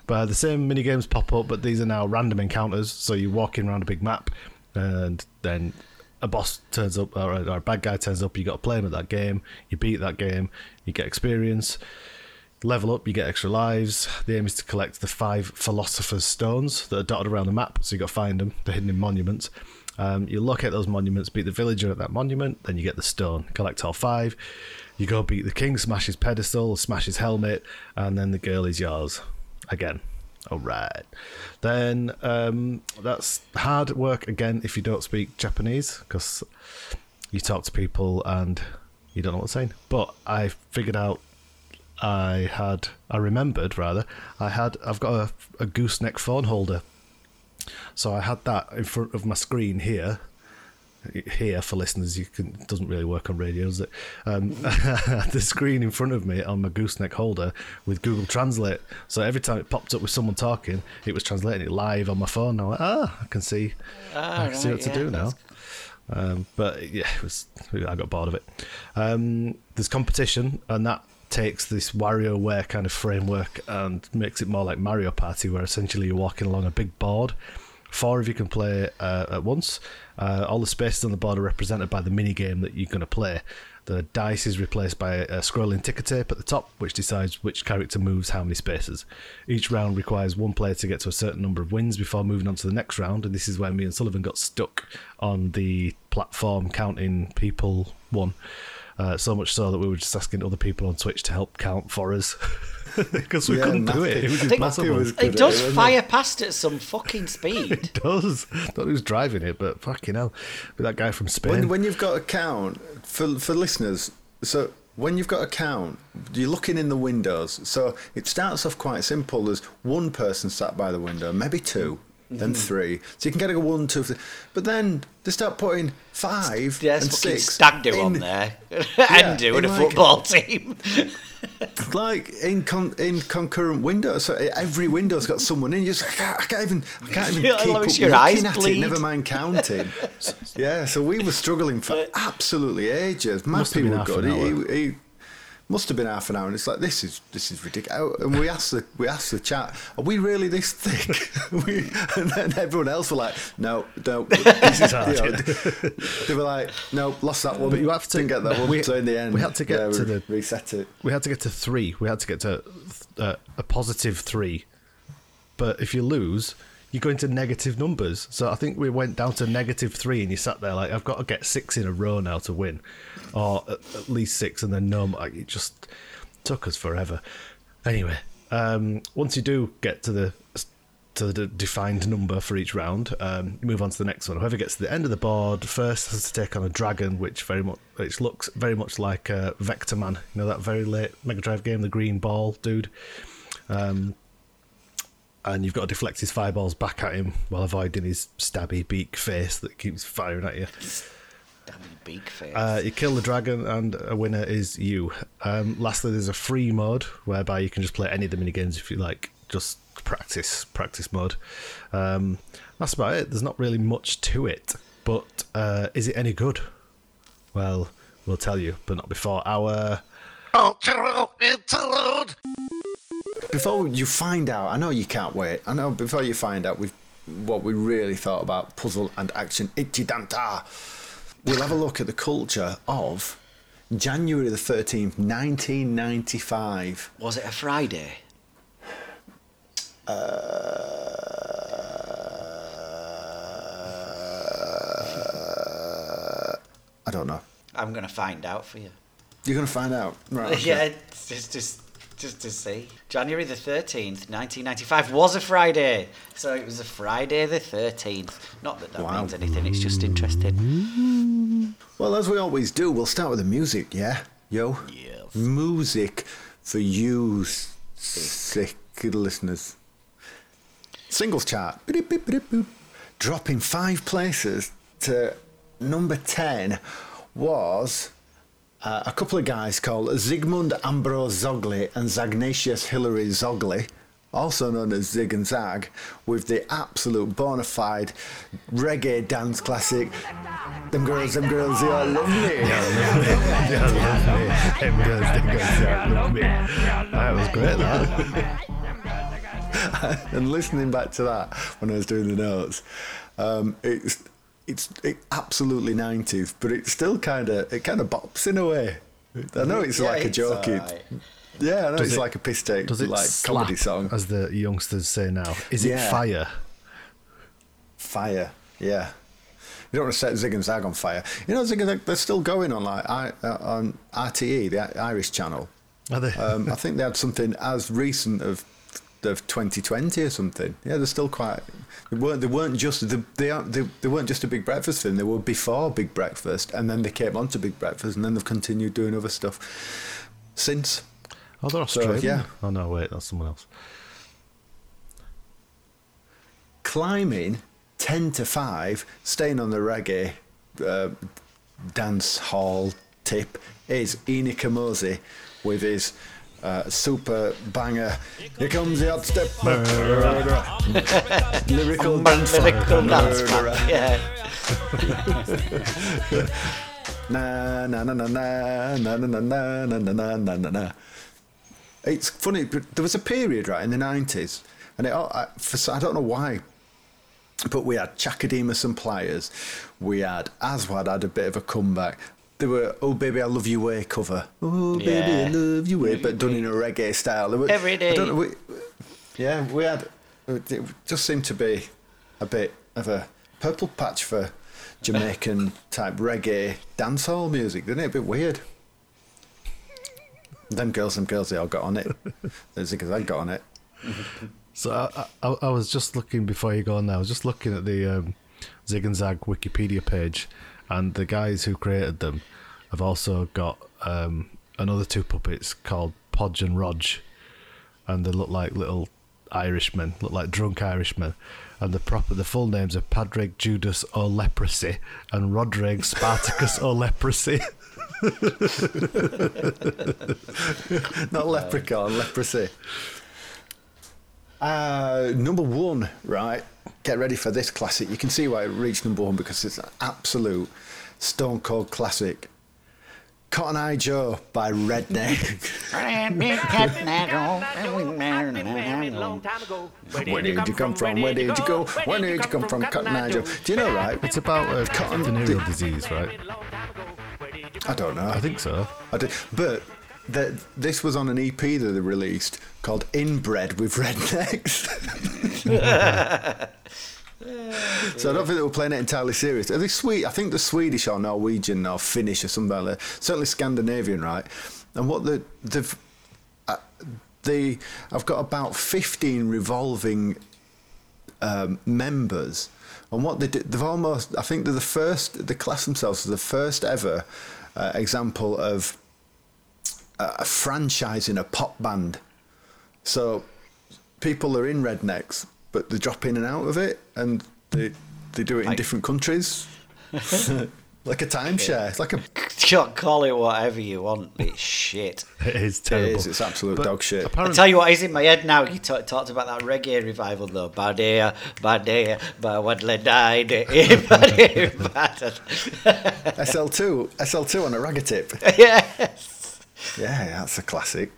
But the same mini games pop up, but these are now random encounters. So you're walking around a big map, and then a boss turns up, or a, or a bad guy turns up. You got to play him at that game. You beat that game. You get experience. Level up, you get extra lives. The aim is to collect the five Philosopher's Stones that are dotted around the map, so you got to find them. They're hidden in monuments. Um, you locate those monuments, beat the villager at that monument, then you get the stone. Collect all five. You go beat the king, smash his pedestal, smash his helmet, and then the girl is yours again. All right. Then um, that's hard work again if you don't speak Japanese because you talk to people and you don't know what they're saying. But I figured out I had, I remembered rather, I had, I've got a, a gooseneck phone holder. So I had that in front of my screen here. Here for listeners, you can it doesn't really work on radio, does it? Um, the screen in front of me on my gooseneck holder with Google Translate. So every time it popped up with someone talking, it was translating it live on my phone. I'm like, ah, I can see, I can see right, what to do now. Um, but yeah, it was. I got bored of it. Um, there's competition, and that takes this WarioWare kind of framework and makes it more like Mario Party, where essentially you're walking along a big board. Four of you can play uh, at once. Uh, all the spaces on the board are represented by the mini game that you're going to play. The dice is replaced by a scrolling ticker tape at the top, which decides which character moves how many spaces. Each round requires one player to get to a certain number of wins before moving on to the next round, and this is where me and Sullivan got stuck on the platform counting people won. Uh, so much so that we were just asking other people on Twitch to help count for us because we Yeah, couldn't do it. It was I think impossible. was It good at does wasn't fire past at some fucking speed. It does. Not who's driving it, but fucking hell. with that guy from Spain. When, when you've got a count for for listeners, so when you've got a count, you're looking in the windows. So it starts off quite simple. There's one person sat by the window, maybe 2 then mm-hmm. three. So you can get a one, two, three. But then they start putting five There's and fucking six stag do on there. And do in in a like- football team. like in con- in concurrent windows. So every window's got someone in. You just I can't, I can't even I can't even keep as up long as your looking eyes at bleed. it. Never mind counting. yeah, so we were struggling for absolutely ages. Must have Mappy were good. He, he, he must have been half an hour, and it's like this is this is ridiculous. And we asked the we asked the chat, are we really this thick? we, and then everyone else were like, no, no, this is hard. you know, they were like, no, lost that one. But you have to- didn't get that one. we- so in the end, we had to get yeah, to the- reset it. we had to get to three. We had to get to uh, a positive three. But if you lose, you go into negative numbers. So I think we went down to negative three, and you sat there like, I've got to get six in a row now to win, or at, least six, and then no. more. It just took us forever. Anyway, um, once you do get to the to the defined number for each round, um, you move on to the next one. Whoever gets to the end of the board first has to take on a dragon, which very much which looks very much like uh, Vectorman. You know that very late Mega Drive game, the green ball dude. Um, and you've got to deflect his fireballs back at him while avoiding his stabby beak face that keeps firing at you. Damn you, big face. Uh, you kill the dragon, and a winner is you. Um, lastly, there's a free mode whereby you can just play any of the mini games if you like, just practice, practice mode. Um, that's about it. There's not really much to it, but uh, is it any good? Well, we'll tell you, but not before our. Before you find out, I know you can't wait. I know before you find out with what we really thought about puzzle and action Ichidant R, we'll have a look at the culture of January the 13th, 1995. Was it a Friday? Uh, I don't know. I'm going to find out for you. You're going to find out. Right. okay. Yeah, just, just, just to see. January the 13th, 1995 was a Friday. So it was a Friday the 13th. Not that that Wow. means anything, it's just interesting. Well, as we always do, we'll start with the music, yeah? Yo? Yes. Music for you, s- sick listeners. Singles chart. Dropping five places to number 10 was uh, a couple of guys called Zygmunt Ambrose Zogli and Zagnatius Hilary Zogli, also known as Zig and Zag, with the absolute bona fide reggae dance classic. Them girls, them girls, they all love me. That was great. That. and listening back to that when I was doing the notes, um, it's it's it absolutely nineties, but it's still kind of it kind of bops in a way. I know it's Yeah, like a it's joke. it- yeah, I know Does it's it- like a piss take, Does it like slap, comedy song. as the youngsters say now? Is it fire? Fire, yeah. You don't want to set Zig and Zag on fire. You know, Zig and Zag, they're still going on like I, uh, on RTE, the Irish channel. Are they? Um, I think they had something as recent of of 2020 or something. Yeah, they're still quite. They weren't. They weren't just. They, they aren't. They, they weren't just a Big Breakfast thing. They were before Big Breakfast, and then they came on to Big Breakfast, and then they've continued doing other stuff since. oh, they're so, Australian. yeah. Oh no, wait, that's someone else. Climbing 10 to 5, staying on the reggae uh, dance hall tip, is Ini Kamoze with his uh, super banger. Here comes the hot step. Lyrical dance. Lyrical dance man, Yeah. Na na na na na na na na na na na na na na. It's funny. but There was a period right in the nineties, and it, I, for, I don't know why, but we had Chaka Demus and Pliers. We had Aswad had a bit of a comeback. They were "Oh Baby I Love You Way" cover. Oh Baby I Love You Way, but done in a reggae style. They were, Every day. I don't know. We, yeah, we had. It just seemed to be a bit of a purple patch for Jamaican type reggae dancehall music, didn't it? A bit weird. Them girls, them girls, they all got on it. The Zig Zag got on it. So I, I, I was just looking before you go on. There, I was just looking at the um, Zig and Zag Wikipedia page, and the guys who created them have also got um, another two puppets called Podge and Rog, and they look like little Irishmen, look like drunk Irishmen. And the proper, the full names are Padraig Judas O'Leprosy and Rodrigue Spartacus O'Leprosy. Not leprechaun, leprosy. Uh, number one, right? Get ready for this classic. You can see why it reached number one because it's an absolute stone cold classic. Cotton Eye Joe by Rednex. Where did you come from? Where did you go? Where did you come from, Cotton Eye Joe? Do you know, right? It's about uh, venereal disease, right? I don't know. I think so. I did, but the, this was on an EP that they released called Inbred with Rednecks. so I don't think they were playing it entirely serious. Are they sweet? I think they're Swedish or Norwegian or Finnish or something like that. Certainly Scandinavian, right? And what the they've uh, they I've got about fifteen revolving um, members. And what they did, they've almost, I think they're the first, they class themselves as the first ever uh, example of a, a franchise in a pop band. So people are in Rednex, but they drop in and out of it, and they they do it in Like- different countries, like a timeshare. It's like a Call it whatever you want. It's shit. It is terrible. is. It's absolute But dog shit. I Apparently, tell you what is in my head now. You ta- talked about that reggae revival though. Badea, badea, bawadle died. SL2, SL2 on a ragga tip. Yes. Yeah, that's a classic.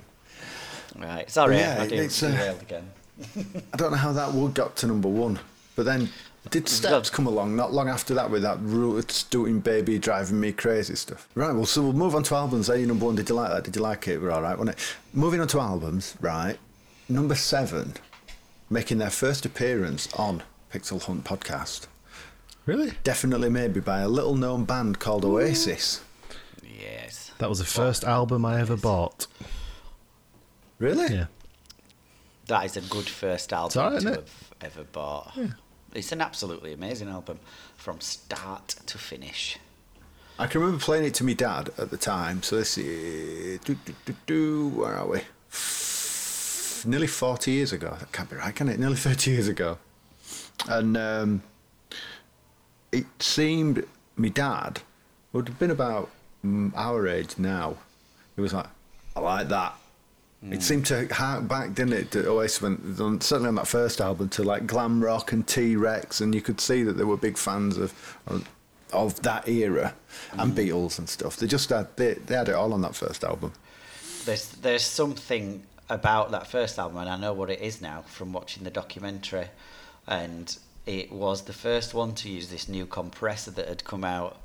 Right. Sorry, Yeah, I do it's, uh, derailed again. I don't know how that would got to number one, but then did Steps come along not long after that with that roots doing baby driving me crazy stuff? Right, well, so we'll move on to albums. There, you number one. Did you like that? Did you like it? We're all right, wasn't it? Moving on to albums, right? Number seven, making their first appearance on Pixel Hunt podcast. really? Definitely, maybe by a little known band called Oasis. Yes. That was the first album I ever bought. Really? Yeah. That is a good first album alright, to isn't have ever bought. It's an absolutely amazing album from start to finish. I can remember playing it to my dad at the time. So this is do, do, do, do, where are we? Nearly forty years ago. That can't be right, can it? Nearly thirty years ago. And um, it seemed my dad would have been about our age now. it was like, "I like that." It mm. seemed to hark back, didn't it? To Oasis went certainly on that first album to like glam rock and T Rex, and you could see that they were big fans of of that era and mm. Beatles and stuff. They just had they, they had it all on that first album. There's there's something about that first album, and I know what it is now from watching the documentary, and it was the first one to use this new compressor that had come out.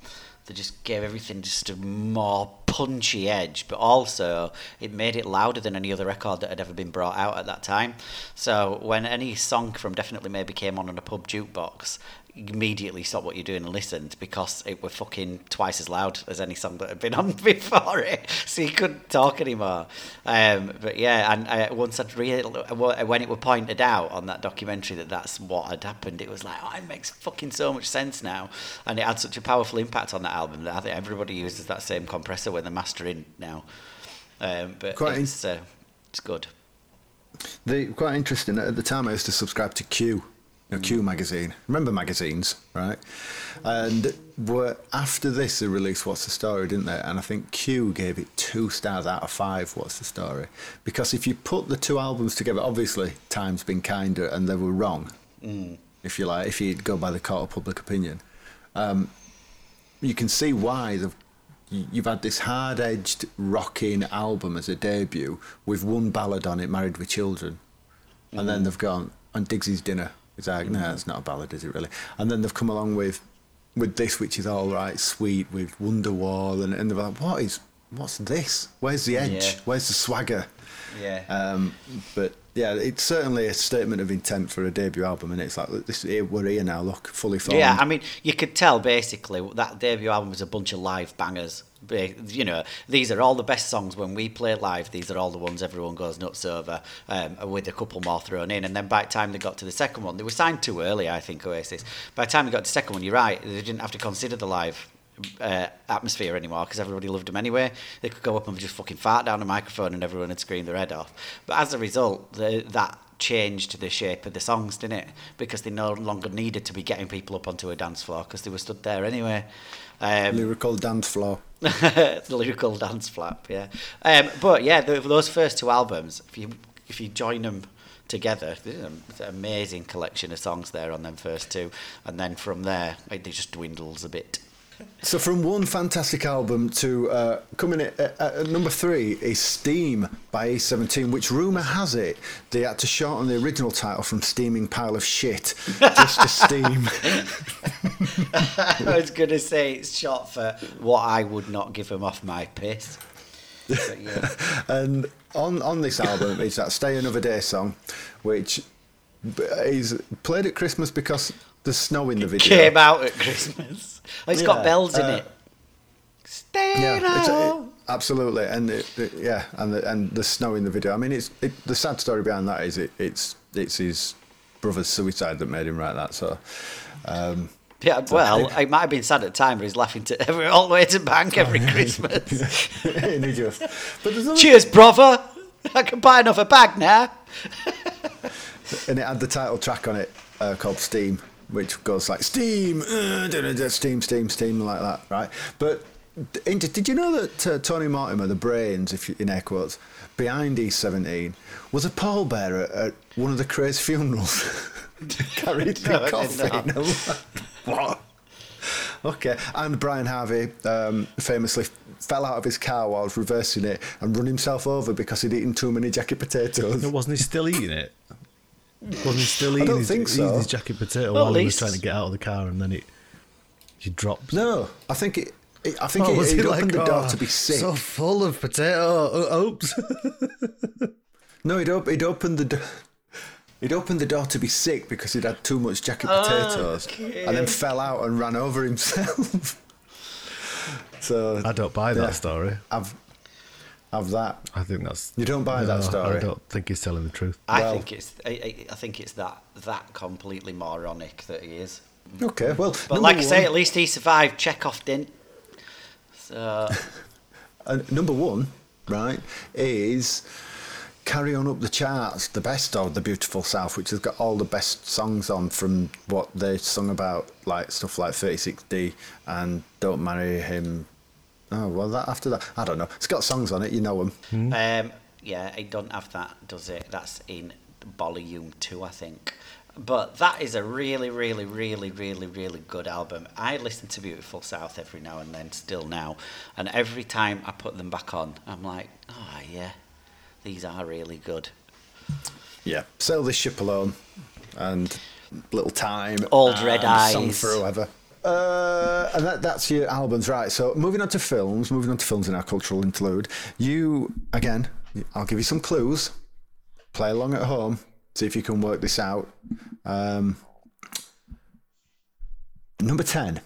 That just gave everything just a more punchy edge, but also it made it louder than any other record that had ever been brought out at that time. So when any song from Definitely Maybe came on on a pub jukebox, immediately stop what you're doing and listened because it were fucking twice as loud as any song that had been on before it. So you couldn't talk anymore. Um, but yeah, and I, once I'd read when it were pointed out on that documentary that that's what had happened, it was like, oh, it makes fucking so much sense now. And it had such a powerful impact on that album that I think everybody uses that same compressor when they're mastering now. Um, but Quite in- it's, uh, it's good. They quite interesting. At the time, I used to subscribe to Q, you know, Q mm. magazine. Remember magazines, right? And were, after this, they released What's the Story, didn't they? And I think Q gave it two stars out of five. What's the Story? Because if you put the two albums together, obviously Time's been kinder, and they were wrong. Mm. If you like, if you go by the court of public opinion, um, you can see why they've you've had this hard-edged rocking album as a debut with one ballad on it, "Married with Children," and then mm. they've gone on Digsy's Dinner. It's like, no, it's not a ballad, is it really? And then they've come along with with this, which is all right, sweet, with Wonderwall, and, and they're like, what is what's this? Where's the edge? Yeah. Where's the swagger? Yeah. Um, but yeah, it's certainly a statement of intent for a debut album, and it's like this here, we're here now. Look, fully formed. Yeah, I mean, you could tell basically that debut album was a bunch of live bangers. You know, these are all the best songs when we play live. These are all the ones everyone goes nuts over, um, with a couple more thrown in. And then by the time they got to the second one, they were signed too early, I think, Oasis. By the time they got to the second one, you're right, they didn't have to consider the live uh, atmosphere anymore because everybody loved them anyway. They could go up and just fucking fart down a microphone and everyone would scream their head off. But as a result, the, that changed the shape of the songs, didn't it? Because they no longer needed to be getting people up onto a dance floor because they were stood there anyway. Um, lyrical dance floor. lyrical dance flap, yeah. Um, but yeah, the, those first two albums, if you if you join them together, there's an amazing collection of songs there on them first two, and then from there it just dwindles a bit. So from one fantastic album to uh, coming at, at, at number three is Steam by E17, which rumour has it they had to shorten the original title from Steaming Pile of Shit just to Steam. I was going to say it's short for what I would not give him off my piss. But yeah. and on, on this album is that Stay Another Day song, which is played at Christmas because there's snow in the video. Came out at Christmas. Oh, it's Yeah, got bells in uh, it. Stay Yeah, it's, out. it, absolutely, and it, it- yeah, and the, and the snow in the video. I mean, it's it, the sad story behind that is it, it's it's his brother's suicide that made him write that. So, um, Yeah, well, it might have been sad at the time, but he's laughing to every all the way to bank every Christmas. just, but there's Cheers, brother. I can buy another bag now. and it had the title track on it uh, called Steam, which goes like Steam, uh, Steam, Steam, Steam, like that, right? But d- did you know that uh, Tony Mortimer, the brains, if you, in air quotes, behind E17, was a pallbearer at one of the Kray funerals? Carried the No, I coffin. know. I'm like, what? Okay, and Brian Harvey um, famously fell out of his car while reversing it and run himself over because he'd eaten too many jacket potatoes. No, wasn't he still eating it? Wasn't he still I eating, don't his, think eating so. his jacket potato Well, while he was trying to get out of the car and then it he drops? No, I think it. it I think Oh, it, was he'd he opened like, the door "Oh, to be sick. So full of potato. Oh, oops. No, he'd, op- he'd opened the. Do- He'd opened the door to be sick because he'd had too much jacket potatoes, and then fell out and ran over himself. so I don't buy that yeah, story. Have, have that. I think that's. You don't buy that No, story? I don't think he's telling the truth. I Well- think it's I, I I think it's that that completely moronic that he is. Okay, well, But number like I say, one- at least he survived. Chekhov didn't. So Uh, number one, right, is Carry On Up the Charts, the best of The Beautiful South, which has got all the best songs on from what they sung about, like stuff like 36D and Don't Marry Him. Oh, well, that after that, I don't know. It's got songs on it, you know them. um, yeah, it doesn't have that, does it? That's in volume two, I think. But that is a really, really, really, really, really good album. I listen to Beautiful South every now and then, still now, and every time I put them back on, I'm like, oh yeah, these are really good. Yeah. Sail This Ship Alone and Little Time. Old and Red Song Eyes. for Whoever. Uh, and that, that's your albums, right? So moving on to films, moving on to films in our cultural interlude. You again, I'll give you some clues. Play along at home. See if you can work this out. Um, number ten.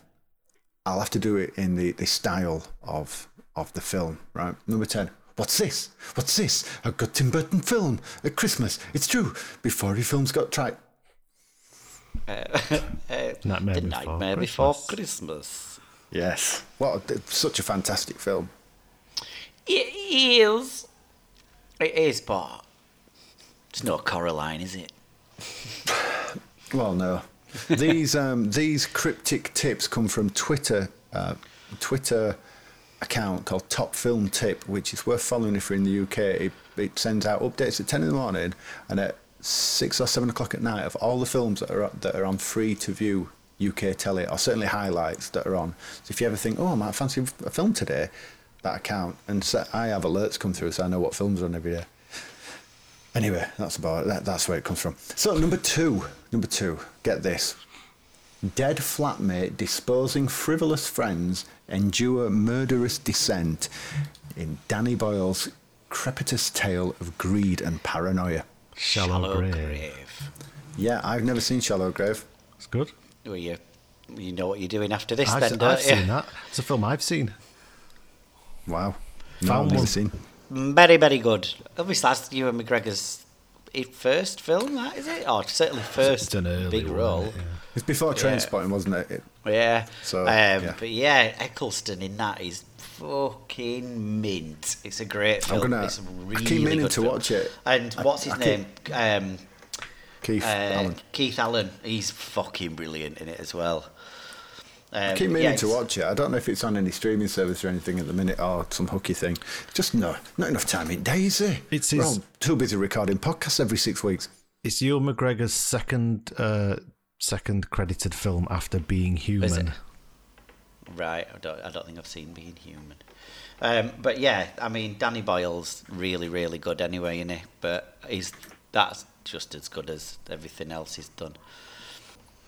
I'll have to do it in the, the style of of the film, right? Number ten. What's this? What's this? A good Tim Burton film at Christmas. It's true. Before he films got tried. Nightmare the Before Nightmare Christmas. Before Christmas. Yes. What a, such a fantastic film. It is. It is, but it's not Coraline, is it? Well, no. These um, these cryptic tips come from Twitter uh, Twitter account called Top Film Tip, which is worth following if you're in the UK. It, it sends out updates at ten in the morning and at six or seven o'clock at night of all the films that are that are on free to view UK telly, or certainly highlights that are on. So if you ever think, oh, I might fancy a film today, that account, and so I have alerts come through, so I know what films are on every day. Anyway, that's about that, that's where it comes from. So number two, number two, get this. Dead flatmate disposing frivolous friends endure murderous descent in Danny Boyle's crepitous tale of greed and paranoia. Shallow, Shallow grave. grave. Yeah, I've never seen Shallow Grave. It's good. Well, you, you know what you're doing after this, I've, then, se- don't I've you? seen that. It's a film I've seen. Wow. No, Found I've never one. seen. Very, very good. Obviously, that's Ewan McGregor's first film, that is it? Or certainly first It's an early big one, role. isn't? It's before Trainspotting, wasn't it? it? Yeah. So, um, yeah. But yeah, Eccleston in that is fucking mint. It's a great film. I'm gonna- it's a I really keep meaning good to film. watch it. And I- what's his I keep- name? Um, Keith uh, Allen. Keith Allen. He's fucking brilliant in it as well. Um, I keep meaning yeah, to watch it. I don't know if it's on any streaming service or anything at the minute or some hooky thing. Just no, not enough time in Daisy. It's We're all too busy recording podcasts every six weeks. It's Ewan McGregor's second uh, second credited film after Being Human. Is it? Right, I don't, I don't think I've seen Being Human. Um, but yeah, I mean, Danny Boyle's really, really good anyway, isn't he? But he's that's just as good as everything else he's done.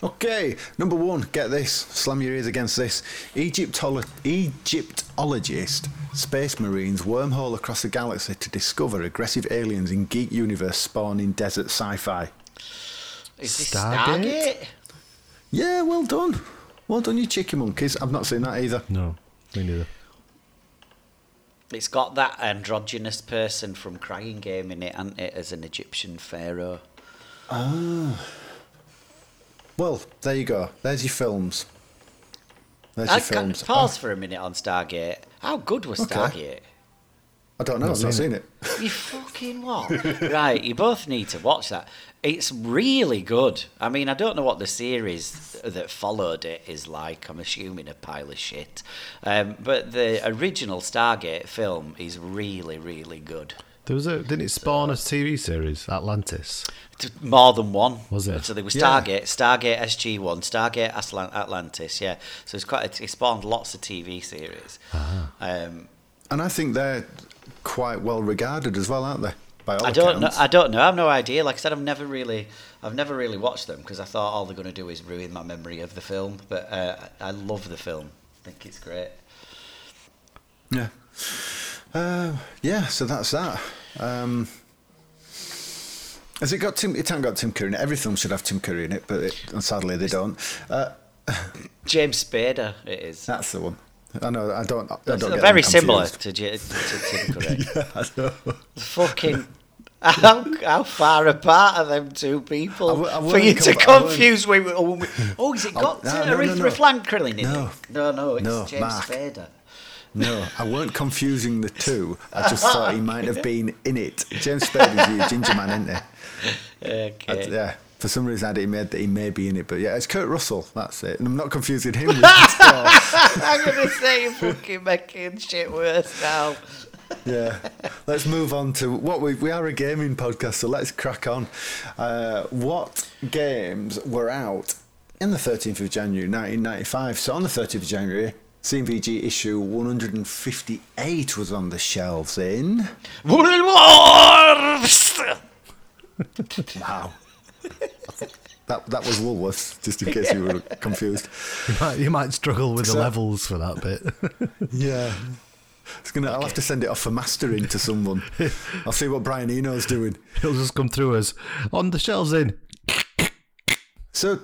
Okay, number one, get this. Slam your ears against this. Egyptolo- Egyptologist space marines wormhole across the galaxy to discover aggressive aliens in geek universe spawning desert sci-fi. Is this Stargate? Stargate? Yeah, well done. Well done, you cheeky monkeys. I've not seen that either. No, me neither. It's got that androgynous person from Crying Game in it, hasn't it, as an Egyptian pharaoh. Ah. Well, there you go. There's your films. There's I your can films. pause oh. for a minute on Stargate. How good was Okay. Stargate? I don't know. I've not seen seen it. You fucking what? right, you both need to watch that. It's really good. I mean, I don't know what the series that followed it is like. I'm assuming a pile of shit. Um, but the original Stargate film is really, really good. There was a didn't it spawn a TV series, Atlantis? More than one. Was it? So there was Yeah. Stargate, Stargate SG One, Stargate Aslan- Atlantis. Yeah. So it's quite. It spawned lots of TV series. Ah. Um, And I think they're quite well regarded as well, aren't they? By all I don't know. I don't know. I have no idea. Like I said, I've never really, I've never really watched them because I thought all they're going to do is ruin my memory of the film. But uh, I love the film. I think it's great. Yeah. Uh, yeah, so that's that. Um, has it got Tim? It hasn't got Tim Curry in it. Every film should have Tim Curry in it, but it, sadly they don't. Uh, James Spader. It is. that's the one. I know. I don't. I don't get very similar to, to, to Yeah, I know. Fucking. How, how far apart are them two people I w- I for you to I confuse with? Oh, oh, has it got no, uh, no, no, no. In No. it? No, no, it's No, James Mark. Spader. No, I weren't confusing the two. I just thought he might have been in it. James Spader's the ginger man, isn't he? I- Okay. yeah. For some reason, I had it in my head that he may be in it, but yeah, it's Kurt Russell. That's it, and I'm not confusing him with. I'm gonna say you're fucking making shit worse now. yeah. Let's move on to what we we are a gaming podcast, so let's crack on. Uh, what games were out in the 13th of January 1995? So on the 30th of January. CMVG issue 158 was on the shelves in. Wow. That that was Woolworths, just in case you were confused. You might, you might struggle with the So- levels for that bit. Yeah. It's gonna. I'll have to send it off for mastering to someone. I'll see what Brian Eno's doing. He'll just come through us on the shelves in. So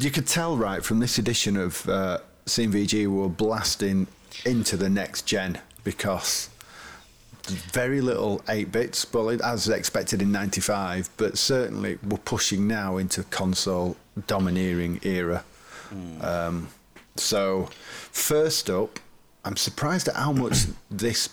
you could tell right from this edition of uh, CMVG we're blasting into the next gen because very little 8 bits, well, as expected in 95, but certainly we're pushing now into console domineering era. Um, so, first up, I'm surprised at how much this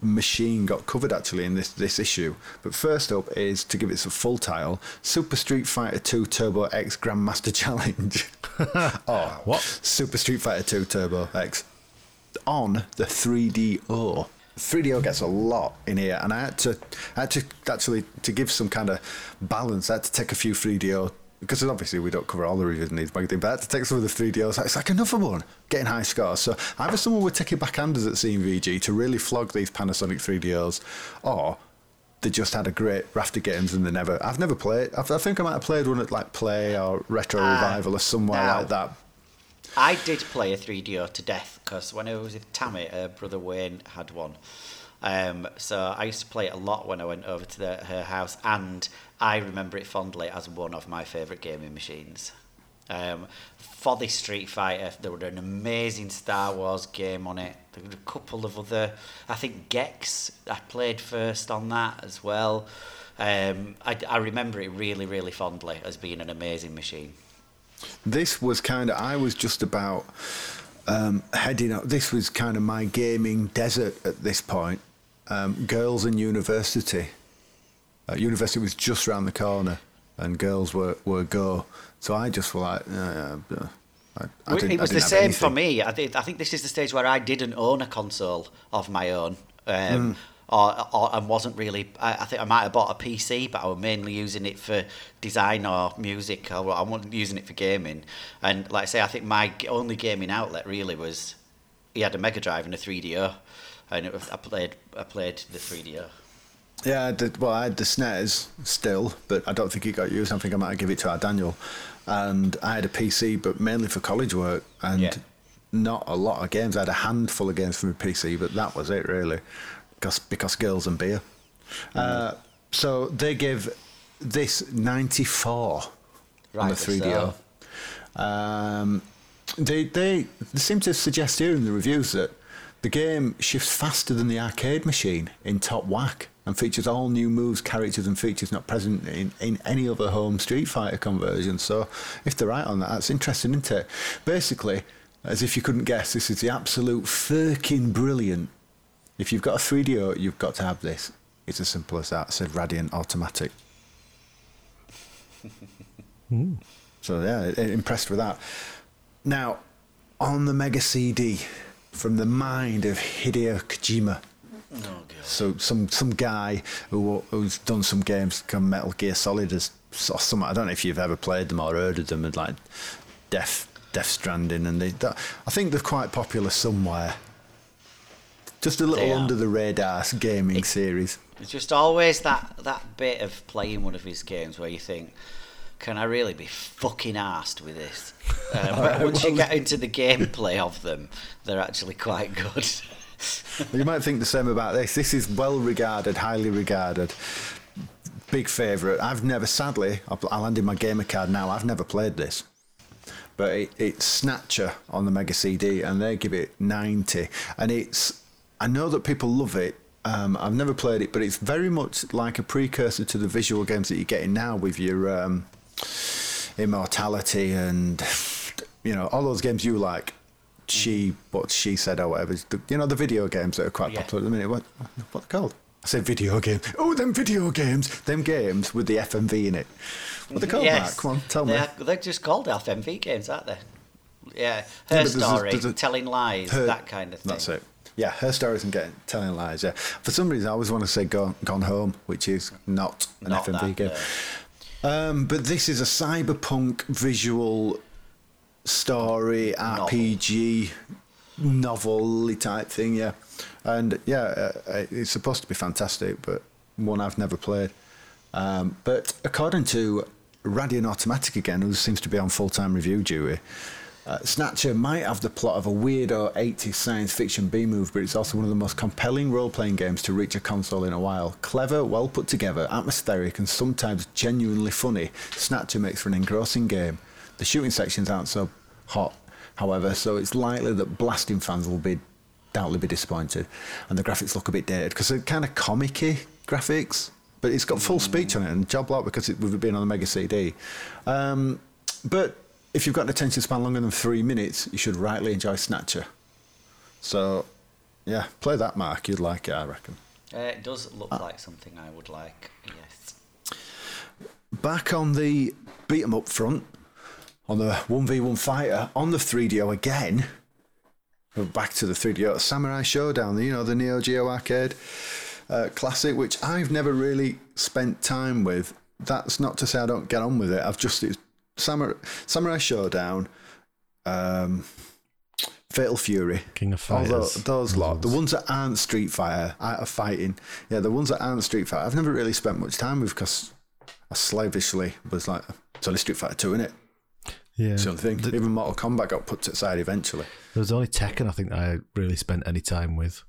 machine got covered actually in this, this issue. But first up is to give it a full title Super Street Fighter 2 Turbo X Grandmaster Challenge. oh, What? Super Street Fighter 2 Turbo X on the 3DO. 3DO gets a lot in here, and I had to, I had to actually to give some kind of balance. I had to take a few 3DO because obviously we don't cover all the reviews in these magazines, but I had to take some of the 3DOs. It's like another one, getting high scores. So either someone would take it backhanders at CMVG to really flog these Panasonic 3DOs, or they just had a great raft of games and they never. I've never played. I've, I think I might have played one at like Play or Retro Ah, Revival or somewhere now. like that. I did play a 3DO to death because when I was with Tammy, her brother Wayne had one. Um, so I used to play it a lot when I went over to the, her house, and I remember it fondly as one of my favourite gaming machines. Um, for the Street Fighter, there was an amazing Star Wars game on it. There were a couple of other, I think Gex. I played first on that as well. Um, I, I remember it really, really fondly as being an amazing machine. This was kind of. I was just about um, heading up. This was kind of my gaming desert at this point. Um, girls and university. Uh, university was just round the corner, and girls were, were go. So I just was like, uh, uh, I, I it was the same for me. I, think I think this is the stage where I didn't own a console of my own, um, Hmm. Or, or and wasn't really. I, I think I might have bought a PC, but I was mainly using it for design or music. Or I wasn't using it for gaming. And like I say, I think my only gaming outlet really was he had a Mega Drive and a 3DO, and it was, I played I played the 3DO. Yeah, I did, well, I had the SNES still, but I don't think it got used. I think I might give it to our Daniel. And I had a PC, but mainly for college work, and Yeah. not a lot of games. I had a handful of games for my PC, but that was it really, because because girls and beer. Uh, so they give this ninety four on the Rightly three so. Um, they, they they seem to suggest here in the reviews that the game shifts faster than the arcade machine in top whack and features all new moves, characters, and features not present in, in any other home Street Fighter conversion. So, if they're right on that, that's interesting, isn't it? Basically, as if you couldn't guess, this is the absolute fucking brilliant. If you've got a 3DO, you've got to have this. It's as simple as that. Said Radion Automatic. Hmm. So yeah, impressed with that. Now, on the Mega CD, from the mind of Hideo Kojima. Oh. So some some guy who who's done some games, come Metal Gear Solid as or some. I don't know if you've ever played them or heard of them, and like Death Death Stranding, and they. That, I think they're quite popular somewhere. Just a little under the radar gaming series. It's just always that that bit of playing one of his games where you think, can I really be fucking arsed with this? Um, but once you get into the gameplay of them, they're actually quite good. You might think the same about this. This is well regarded, highly regarded, big favourite. I've never, sadly, hand in my gamer card now. I've never played this, but it, it's Snatcher on the Mega CD, and they give it ninety. And it's, I know that people love it. Um, I've never played it, but it's very much like a precursor to the visual games that you're getting now with your um, Immortality and you know all those games you like. She, what she said, or whatever. You know the video games that are quite Yeah. popular at the minute. What, what they're called? I said video games. Oh, them video games. Them games with the FMV in it. What they called, Mark? Come on, tell me. They're, they're just called FMV games, aren't they? Yeah, Yeah, her but there's a- story, there's a- telling lies, Her- that kind of thing. That's it. Yeah, her stories and getting telling lies. Yeah, for some reason I always want to say "Gone, Gone Home," which is not an Not FMV that, game. Um, but this is a cyberpunk visual story RPG novel type thing. Yeah, and yeah, uh, uh, it's supposed to be fantastic, but one I've never played. Um, but according to Radion Automatic again, who seems to be on full time review duty, uh, Snatcher might have the plot of a weirdo 80s science fiction B move, but it's also one of the most compelling role playing games to reach a console in a while. Clever, well put together, atmospheric, and sometimes genuinely funny, Snatcher makes for an engrossing game. The shooting sections aren't so hot, however, so it's likely that blasting fans will be doubtly be disappointed. And the graphics look a bit dated because they're kind of comic graphics, but it's got full speech on it and job lot because it, with it being on the Mega CD. Um, but if you've got an attention span longer than three minutes, you should rightly enjoy Snatcher. So, yeah, play that, Mark. You'd like it, I reckon. Uh, it does look like something I would like, yes. Back on the beat 'em up front, on the 1v1 fighter, on the 3DO again. Back to the 3DO Samurai Shodown, you know, the Neo Geo arcade uh, classic, which I've never really spent time with. That's not to say I don't get on with it. I've just it's Samurai, Samurai Shodown, um, Fatal Fury, King of Fighters. those lot, the ones that aren't Street Fighter, of fighting, yeah, the ones that aren't Street Fighter, I've never really spent much time with because I slavishly was like, it's only Street Fighter 2, isn't it? Yeah. It's the only thing. Even Mortal Kombat got put to the side eventually. There was only Tekken I think that I really spent any time with.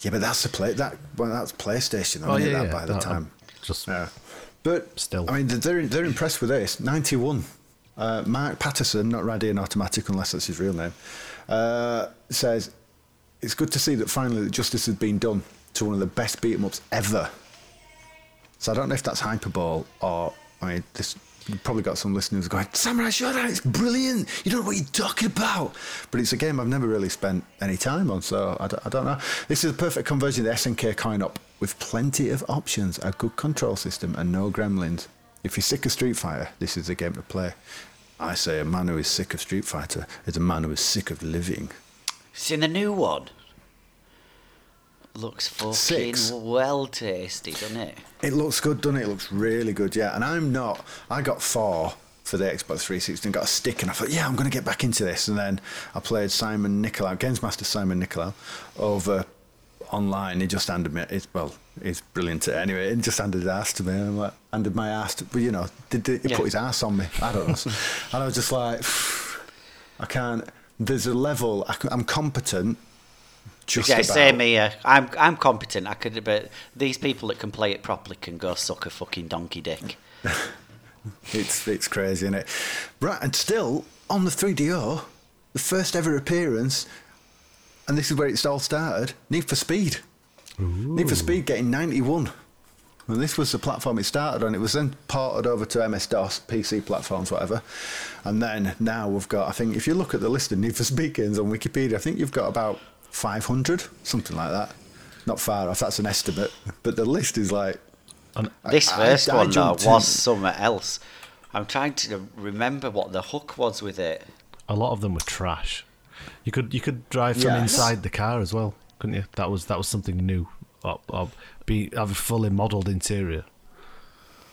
Yeah, but that's the play that well, that's PlayStation. though, Oh, yeah, that yeah. by the time. Just Yeah, but Still. I mean, they're they're impressed with this. Ninety-one. Uh, Mark Patterson, not Radion Automatic, unless that's his real name, uh, says it's good to see that finally that justice has been done to one of the best beat 'em ups ever. So I don't know if that's hyperbole or I mean, this you've probably got some listeners going, Samurai Shodown, it's brilliant. You don't know what you're talking about. But it's a game I've never really spent any time on, so I don't, I don't know. This is a perfect conversion of the SNK coin op with plenty of options, a good control system, and no gremlins. If you're sick of Street Fighter, this is the game to play. I say a man who is sick of Street Fighter is a man who is sick of living. Seen the new one? Looks fucking Six. well tasty, doesn't it? It looks good, doesn't it? It looks really good, yeah. And I'm not. I got four for the Xbox 360 and got a stick, and I thought, yeah, I'm going to get back into this. And then I played Simon Nicolau, Games Master Simon Nicolau, over online. He just handed me. It's well, he's brilliant. At it. Anyway, he just handed his ass to me. And I'm like, handed my ass. To, but you know, did, did he Yeah. put his ass on me? I don't know. and I was just like, I can't. There's a level. I, am competent. Just yeah, about. same here. I'm I'm competent. I could, but these people that can play it properly can go suck a fucking donkey dick. It's it's crazy, isn't it? Right, and still on the 3DO, the first ever appearance, and this is where it's all started. Need for Speed. Need for Speed getting 91. And this was the platform it started on. It was then ported over to MS DOS, PC platforms, whatever. And then now we've got, I think, if you look at the list of Need for Speed games on Wikipedia, I think you've got about 500, something like that. Not far off, that's an estimate. But the list is like. And This I- first I one though jumped was somewhere else. I'm trying to remember what the hook was with it. a lot of them were trash. You could you could drive from Yes. inside the car as well, couldn't you? That was that was something new. Or, or be have a fully modelled interior.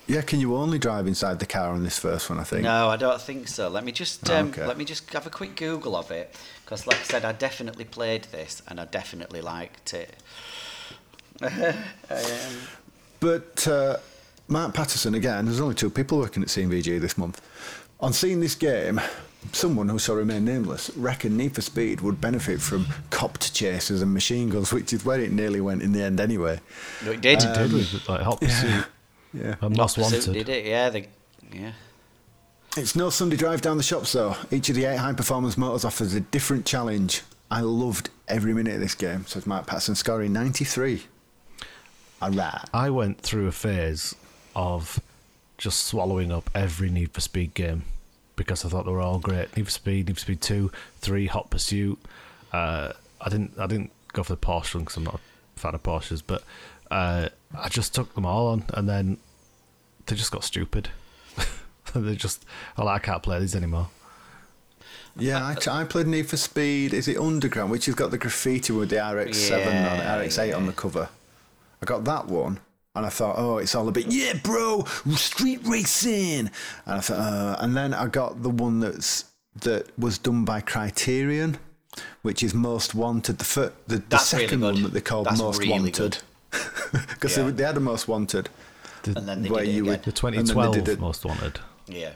Yeah, can you only drive inside the car on this first one, I think? No, I don't think so. Let me just um, Okay. let me just have a quick Google of it because, like I said, I definitely played this and I definitely liked it. But uh, Mark Patterson, again, there's only two people working at C&VG this month. On seeing this game, someone who shall remain nameless reckoned Need for Speed would benefit from copped chases and machine guns, which is where it nearly went in the end anyway. No, it did. It Did with like Hot Pursuit Yeah. And Most Pursuit Wanted. Did it? Yeah. The, yeah. It's no Sunday drive down the shops though. Each of the eight high performance motors offers a different challenge. I loved every minute of this game, So says Mark Patterson, scoring 93. Alright. I went through a phase of just swallowing up every Need for Speed game because I thought they were all great. Need for Speed, Need for Speed Two, Three, Hot Pursuit. Uh, I didn't I didn't go for the Porsche one because I'm not a fan of Porsches, but uh, I just took them all on, and then they just got stupid. they just oh, I can't play these anymore. Yeah, I, I played Need for Speed. Is it Underground, which has got the graffiti with the RX-7 on RX-8 on the cover? I got that one, and I thought, oh, it's all a bit, yeah, bro, street racing. And I thought, uh, and then I got the one that's that was done by Criterion, which is Most Wanted. The fir- the, the That's really second one that they called That's Most really Wanted, because Yeah. they, they had a Most Wanted. The, And then they where did it you again. would- the and then they 2012 did it- Most Wanted. Yeah.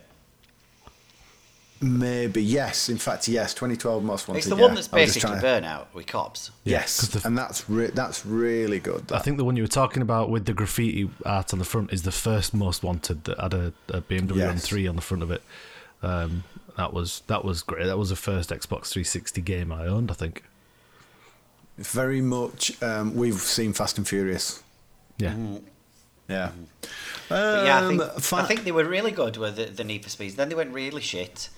Maybe yes. In fact, yes. 2012 Most Wanted. It's the yeah. one that's I was just basically trying- burnout with cops. Yes, 'cause the- and that's re- that's really good. I think the one you were talking about with the graffiti art on the front is the first Most Wanted that had a, a BMW Yes. M3 on the front of it. Um, that was that was great. That was the first Xbox 360 game I owned. I think. Very much. Um, we've seen Fast and Furious. Yeah. Yeah. But yeah, I Um, think, fa- I think they were really good with the, the Need for Speeds. Then they went really shit,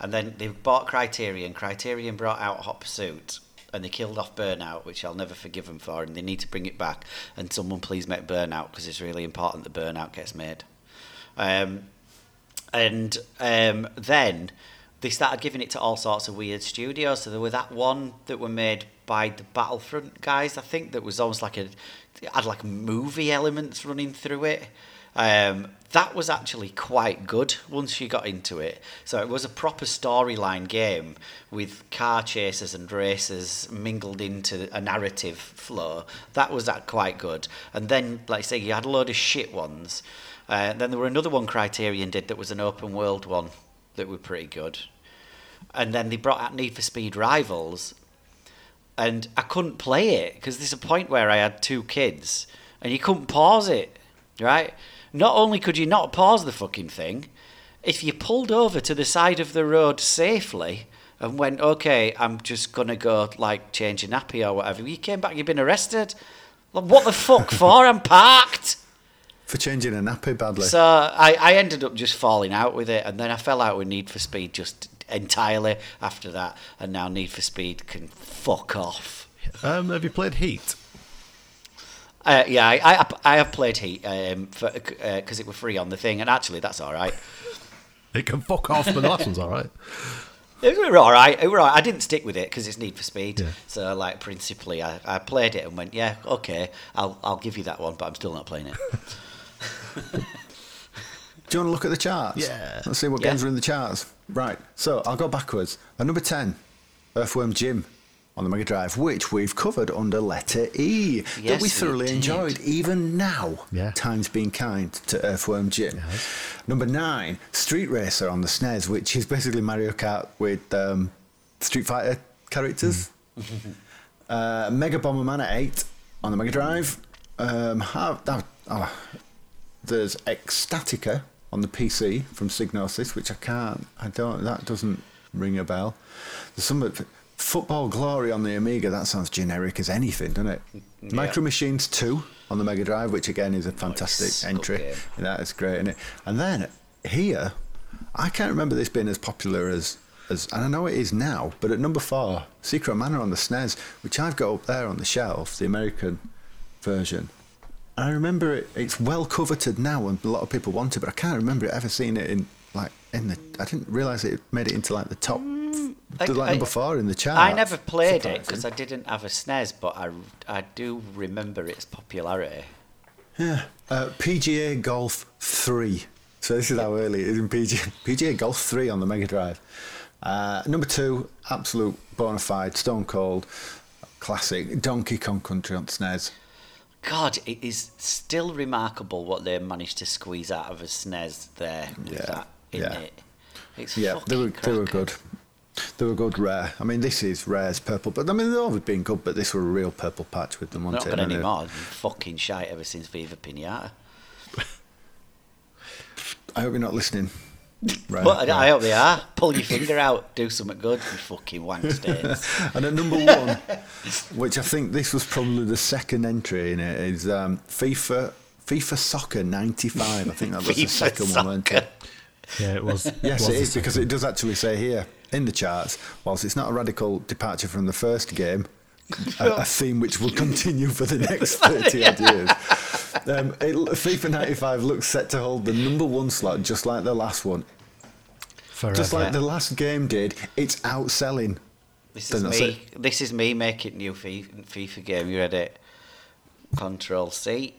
and then they bought Criterion. Criterion brought out Hot Pursuit, and they killed off Burnout, which I'll never forgive them for. And they need to bring it back. And someone please make Burnout because it's really important that Burnout gets made. Um, and um, then they started giving it to all sorts of weird studios. So there were that one that were made by the Battlefront guys, I think, that was almost like a had like movie elements running through it. Um, that was actually quite good once you got into it. So it was a proper storyline game with car chases and races mingled into a narrative flow. That was that quite good. And then, like I say, you had a load of shit ones. Uh, then there were another one Criterion did that was an open world one that were pretty good. And then they brought out Need for Speed Rivals, and I couldn't play it because there's a point where I had two kids and you couldn't pause it, right? Not only could you not pause the fucking thing, if you pulled over to the side of the road safely and went, okay, I'm just gonna go like change a nappy or whatever, you came back, you've been arrested. Like, what the fuck for? I'm parked. For changing a nappy badly. So I, I ended up just falling out with it, and then I fell out with Need for Speed just entirely after that, and now Need for Speed can fuck off. Um, have you played Heat? Uh, yeah, I, I, I have played Heat um, because it was free on the thing, and actually that's all right. It can fuck off, but the last one's all right. It was all right. It was all right. I didn't stick with it because it's Need for Speed. Yeah. So, like, principally, I, I played it and went, yeah, okay, I'll I'll give you that one, but I'm still not playing it. Do you want to look at the charts? Yeah. Let's see what Yeah. games are in the charts. Right. So I'll go backwards. At number 10, Earthworm Jim on the Mega Drive, which we've covered under letter E. that Yes, we we thoroughly did. enjoyed, even now. Yeah. Time's been kind to Earthworm Jim. Number 9, Street Racer on the SNES, which is basically Mario Kart with um, Street Fighter characters. uh, Mega Bomberman at 8 on the Mega Drive. Um, how, that, oh, there's Ecstatica on the PC from Psygnosis, which I can't, I don't, that doesn't ring a bell. There's some of- Football Glory on the Amiga, that sounds generic as anything, doesn't it? Micro Machines 2 on the Mega Drive, which again is a fantastic Nice. Entry. That is great, isn't it? And then here, I can't remember this being as popular as, as, and I know it is now, but at number four, Secret Manor on the SNES, which I've got up there on the shelf, the American version. I remember it, it's well coveted now, and a lot of people want it, but I can't remember it ever seeing it in like in the. I didn't realise it made it into like the top, I- the, like I- number four in the chart. I never played it because I didn't have a SNES, but I, I do remember its popularity. Yeah. Uh, PGA Golf 3. So this is how early it is in PGA, PGA Golf 3 on the Mega Drive. Uh, number two, absolute bona fide, stone cold, classic Donkey Kong Country on SNES. God, it is still remarkable what they managed to squeeze out of a SNES there with Yeah, that yeah. it. It's Yeah, they were, they were good. They were good rare. I mean, this is rare as purple, but I mean, they've always been good, but this were a real purple patch with them on Not it. good and, uh, anymore. Fucking shite ever since Viva Pinata. I hope you're not listening. Right, But I- I hope they are. Pull your finger out, do something good, you fucking wank stains. And at number one, which I think this was probably the second entry in it, is um, FIFA FIFA Soccer '95. I think that was the FIFA second one. wasn't? Yeah, it was. Yes, was it the is because it does actually say here in the charts. Whilst it's not a radical departure from the first game, a, a theme which will continue for the next 30 odd years. Um, it, FIFA 95 looks set to hold the number one slot, just like the last one. Forever. Just like the last game did, it's outselling. This is Then that's me. This is me making new FIFA, FIFA game. You ready? Control C.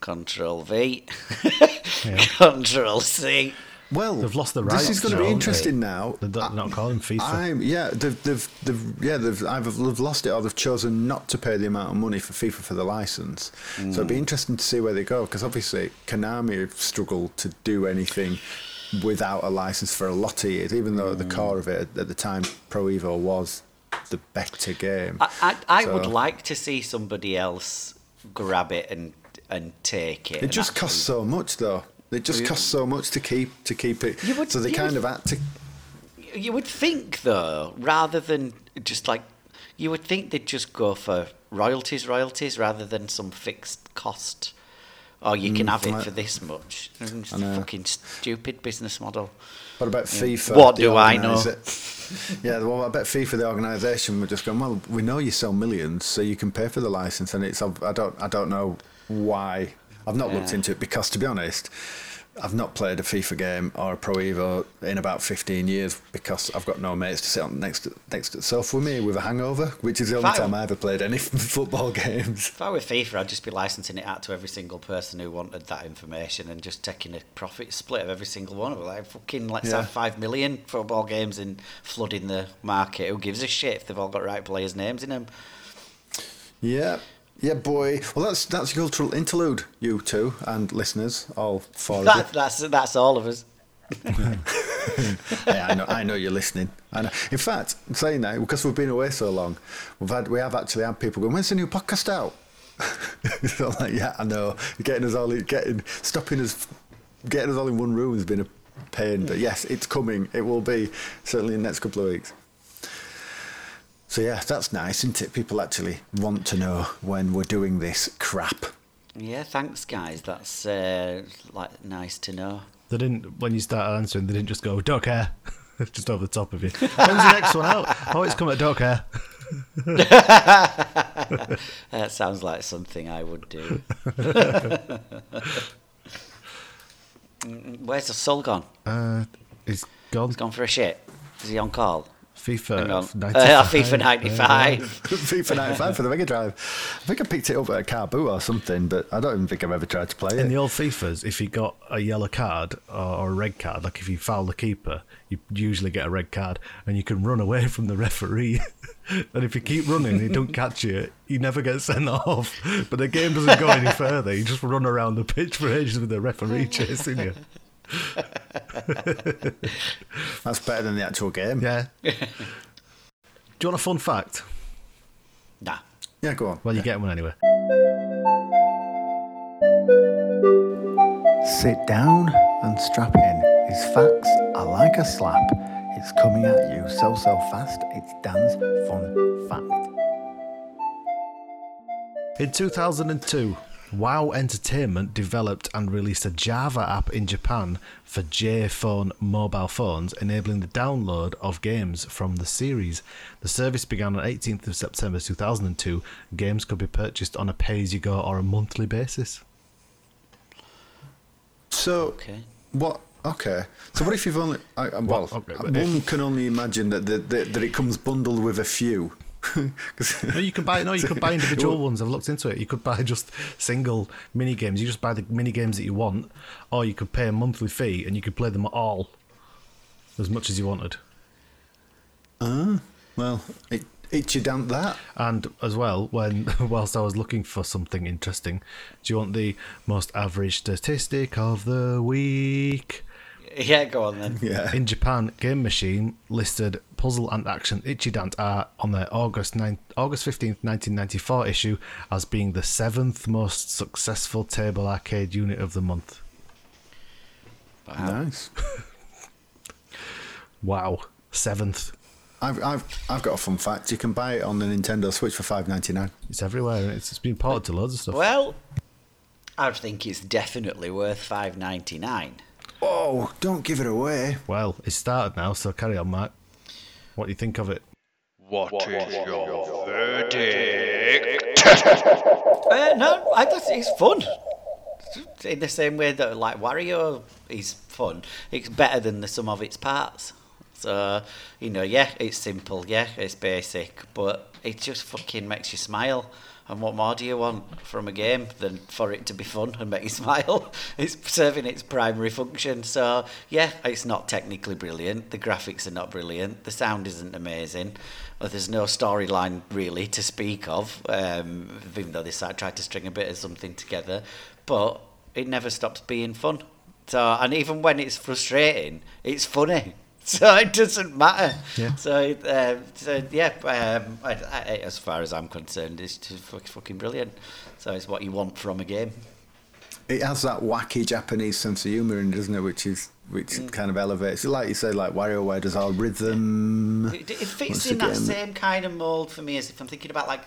Control V. Control C. Well, They've lost the This is going to to be it, interesting now. They're not- not calling FIFA. I'm, yeah, they've, they've, they've, yeah, they've either they've lost it or they've chosen not to pay the amount of money for FIFA for the license. So Mm. it'd be interesting to see where they go because obviously Konami have struggled to do anything without a license for a lot of years, even though at the Mm. core of it at the time Pro Evo was the better game. I, I, I would like to see somebody else grab it and and take it. It just actually- costs so much, though. It just You- costs so much to keep to keep it. Would- so they kind would- of had to. You would think, though, rather than just like, you would think they'd just go for royalties, royalties, rather than some fixed cost. Or you can Mm, have it for this much. It's a fucking stupid business model. What about FIFA? What do I know? yeah, well, I bet FIFA, the organisation, were just going. Well, we know you sell millions, so you can pay for the license, and it's. I don't. I don't know why. I've not looked into it because, to be honest, I've not played a FIFA game or a Pro Evo in about 15 years because I've got no mates to sit on next to, next to. So for me, with a hangover, which is the only time I ever played any football games. If I were FIFA, I'd just be licensing it out to every single person who wanted that information and just taking a profit split of every single one of them. Like, fucking, let's Yeah. have five million football games and flooding the market. Who gives a shit if they've all got right players' names in them? Yeah. Yeah, boy. Well, that's that's your cultural interlude, you two and listeners, all four of you. That's that's all of us. yeah, I know, I know you're listening. I know. In fact, saying that because we've been away so long, we've had we have actually had people going, "When's the new podcast out?" so I'm like, yeah, I know. Getting us all, getting stopping us, getting us all in one room has been a pain. But yes, it's coming. It will be certainly in the next couple of weeks. So yeah, that's nice, isn't it? People actually want to know when we're doing this crap. Yeah, thanks, guys. That's uh, like nice to know. They didn't when you started answering. They didn't just go, "Don't care," just over the top of you. When's the next one out? Oh, it's coming. Don't care. That sounds like something I would do. Where's the soul gone? Uh, it's gone. He's gone for a shit. Is he on call? FIFA Hang 95. Uh, FIFA 95. FIFA 95 for the Mega Drive. I think I picked it up at a Carbu or something, but I don't even think I've ever tried to play In it. the old FIFAs, if you got a yellow card or, or a red card, like if you foul the keeper, you usually get a red card, and you can run away from the referee. and if you keep running and he don't catch you, you never get sent off. But the game doesn't go any further. You just run around the pitch for ages with the referee chasing you. That's better than the actual game. Yeah. Do you want a fun fact? Nah. Yeah, go on. Well, you get one anyway. Sit down and strap in. His facts are like a slap. It's coming at you so, so fast. It's Dan's fun fact. In 2002, WoW Entertainment developed and released a Java app in Japan for J-phone mobile phones, enabling the download of games from the series. The service began on 18th of September 2002. Games could be purchased on a pay-as-you-go or a monthly basis. So, Okay. what? Okay. So, what if you've only. I, I- well, okay, but one can only imagine that, that, that, that it comes bundled with a few. No, you can buy no, you could buy individual ones. I've looked into it. You could buy just single mini games. You just buy the mini games that you want, or you could pay a monthly fee and you could play them all as much as you wanted. Ah, well, it, it you down that. And as well, when whilst I was looking for something interesting, do you want the most average statistic of the week? Yeah, go on then. Yeah. In Japan, Game Machine listed Puzzle and Action Ichidant R on their August 9, August 15th, 1994 issue as being the seventh most successful table arcade unit of the month. Nice. Wow. Seventh. I've, I've, I've got a fun fact. You can buy it on the Nintendo Switch for five ninety nine. It's everywhere it's, it's been ported to loads of stuff. Well, I think it's definitely worth five ninety nine. Oh, don't give it away. Well, it's started now, so carry on, Mark. What do you think of it? What is your verdict? Uh, no, I just, it's fun. In the same way that like Wario is fun, it's better than the sum of its parts. So you know, yeah, it's simple, yeah, it's basic, but it just fucking makes you smile. And what more do you want from a game than for it to be fun and make you smile? It's serving its primary function. So yeah, it's not technically brilliant. The graphics are not brilliant. The sound isn't amazing. Well, there's no storyline really to speak of, um, even though they tried to string a bit of something together. But it never stops being fun. So, and even when it's frustrating, it's funny. So it doesn't matter. Yeah. So, uh, so yeah, um, I, I, as far as I'm concerned, it's just fucking brilliant. So it's what you want from a game. It has that wacky Japanese sense of humour in it, doesn't it? Which is which Mm. kind of elevates it. Like you say, like WarioWare does all rhythm. It, it fits in that same kind of mold for me as if I'm thinking about like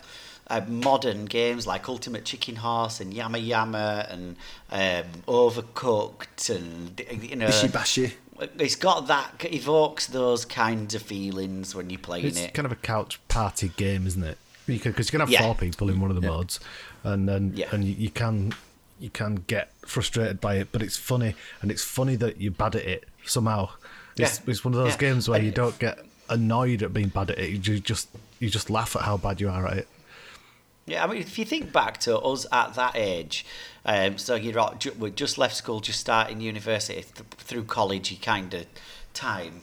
uh, modern games like Ultimate Chicken Horse and Yama Yama and um, Overcooked and you know. Bishi Bashi. It's got that evokes those kinds of feelings when you're playing It's it. It's kind of a couch party game, isn't it? Because you, can have Yeah. four people in one of the modes, and then Yeah. and you, you can you can get frustrated by it, but it's funny, and it's funny that you're bad at it somehow. It's, Yeah. it's one of those Yeah. games where you don't get annoyed at being bad at it. You just you just laugh at how bad you are at it. Yeah, I mean, if you think back to us at that age, um, so you're right, ju- we just left school, just starting university th- through college, kind of time.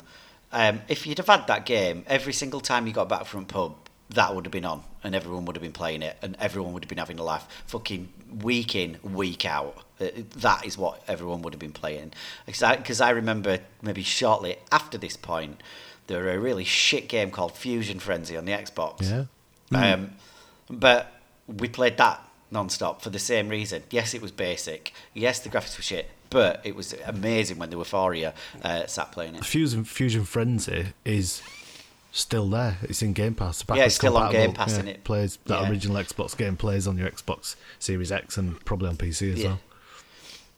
Um, if you'd have had that game every single time you got back from pub, that would have been on, and everyone would have been playing it, and everyone would have been having a laugh, fucking week in, week out. Uh, That is what everyone would have been playing. Because I, remember maybe shortly after this point, there were a really shit game called Fusion Frenzy on the Xbox. Yeah. Um, but we played that non-stop for the same reason. Yes, it was basic. Yes, the graphics were shit, but it was amazing when the were four of you uh, sat playing it. Fusion Fusion Frenzy is still there. It's in Game Pass. Yeah, it's still on. Game Pass, isn't it? Plays that Yeah. original Xbox game plays on your Xbox Series X and probably on PC as Yeah. well.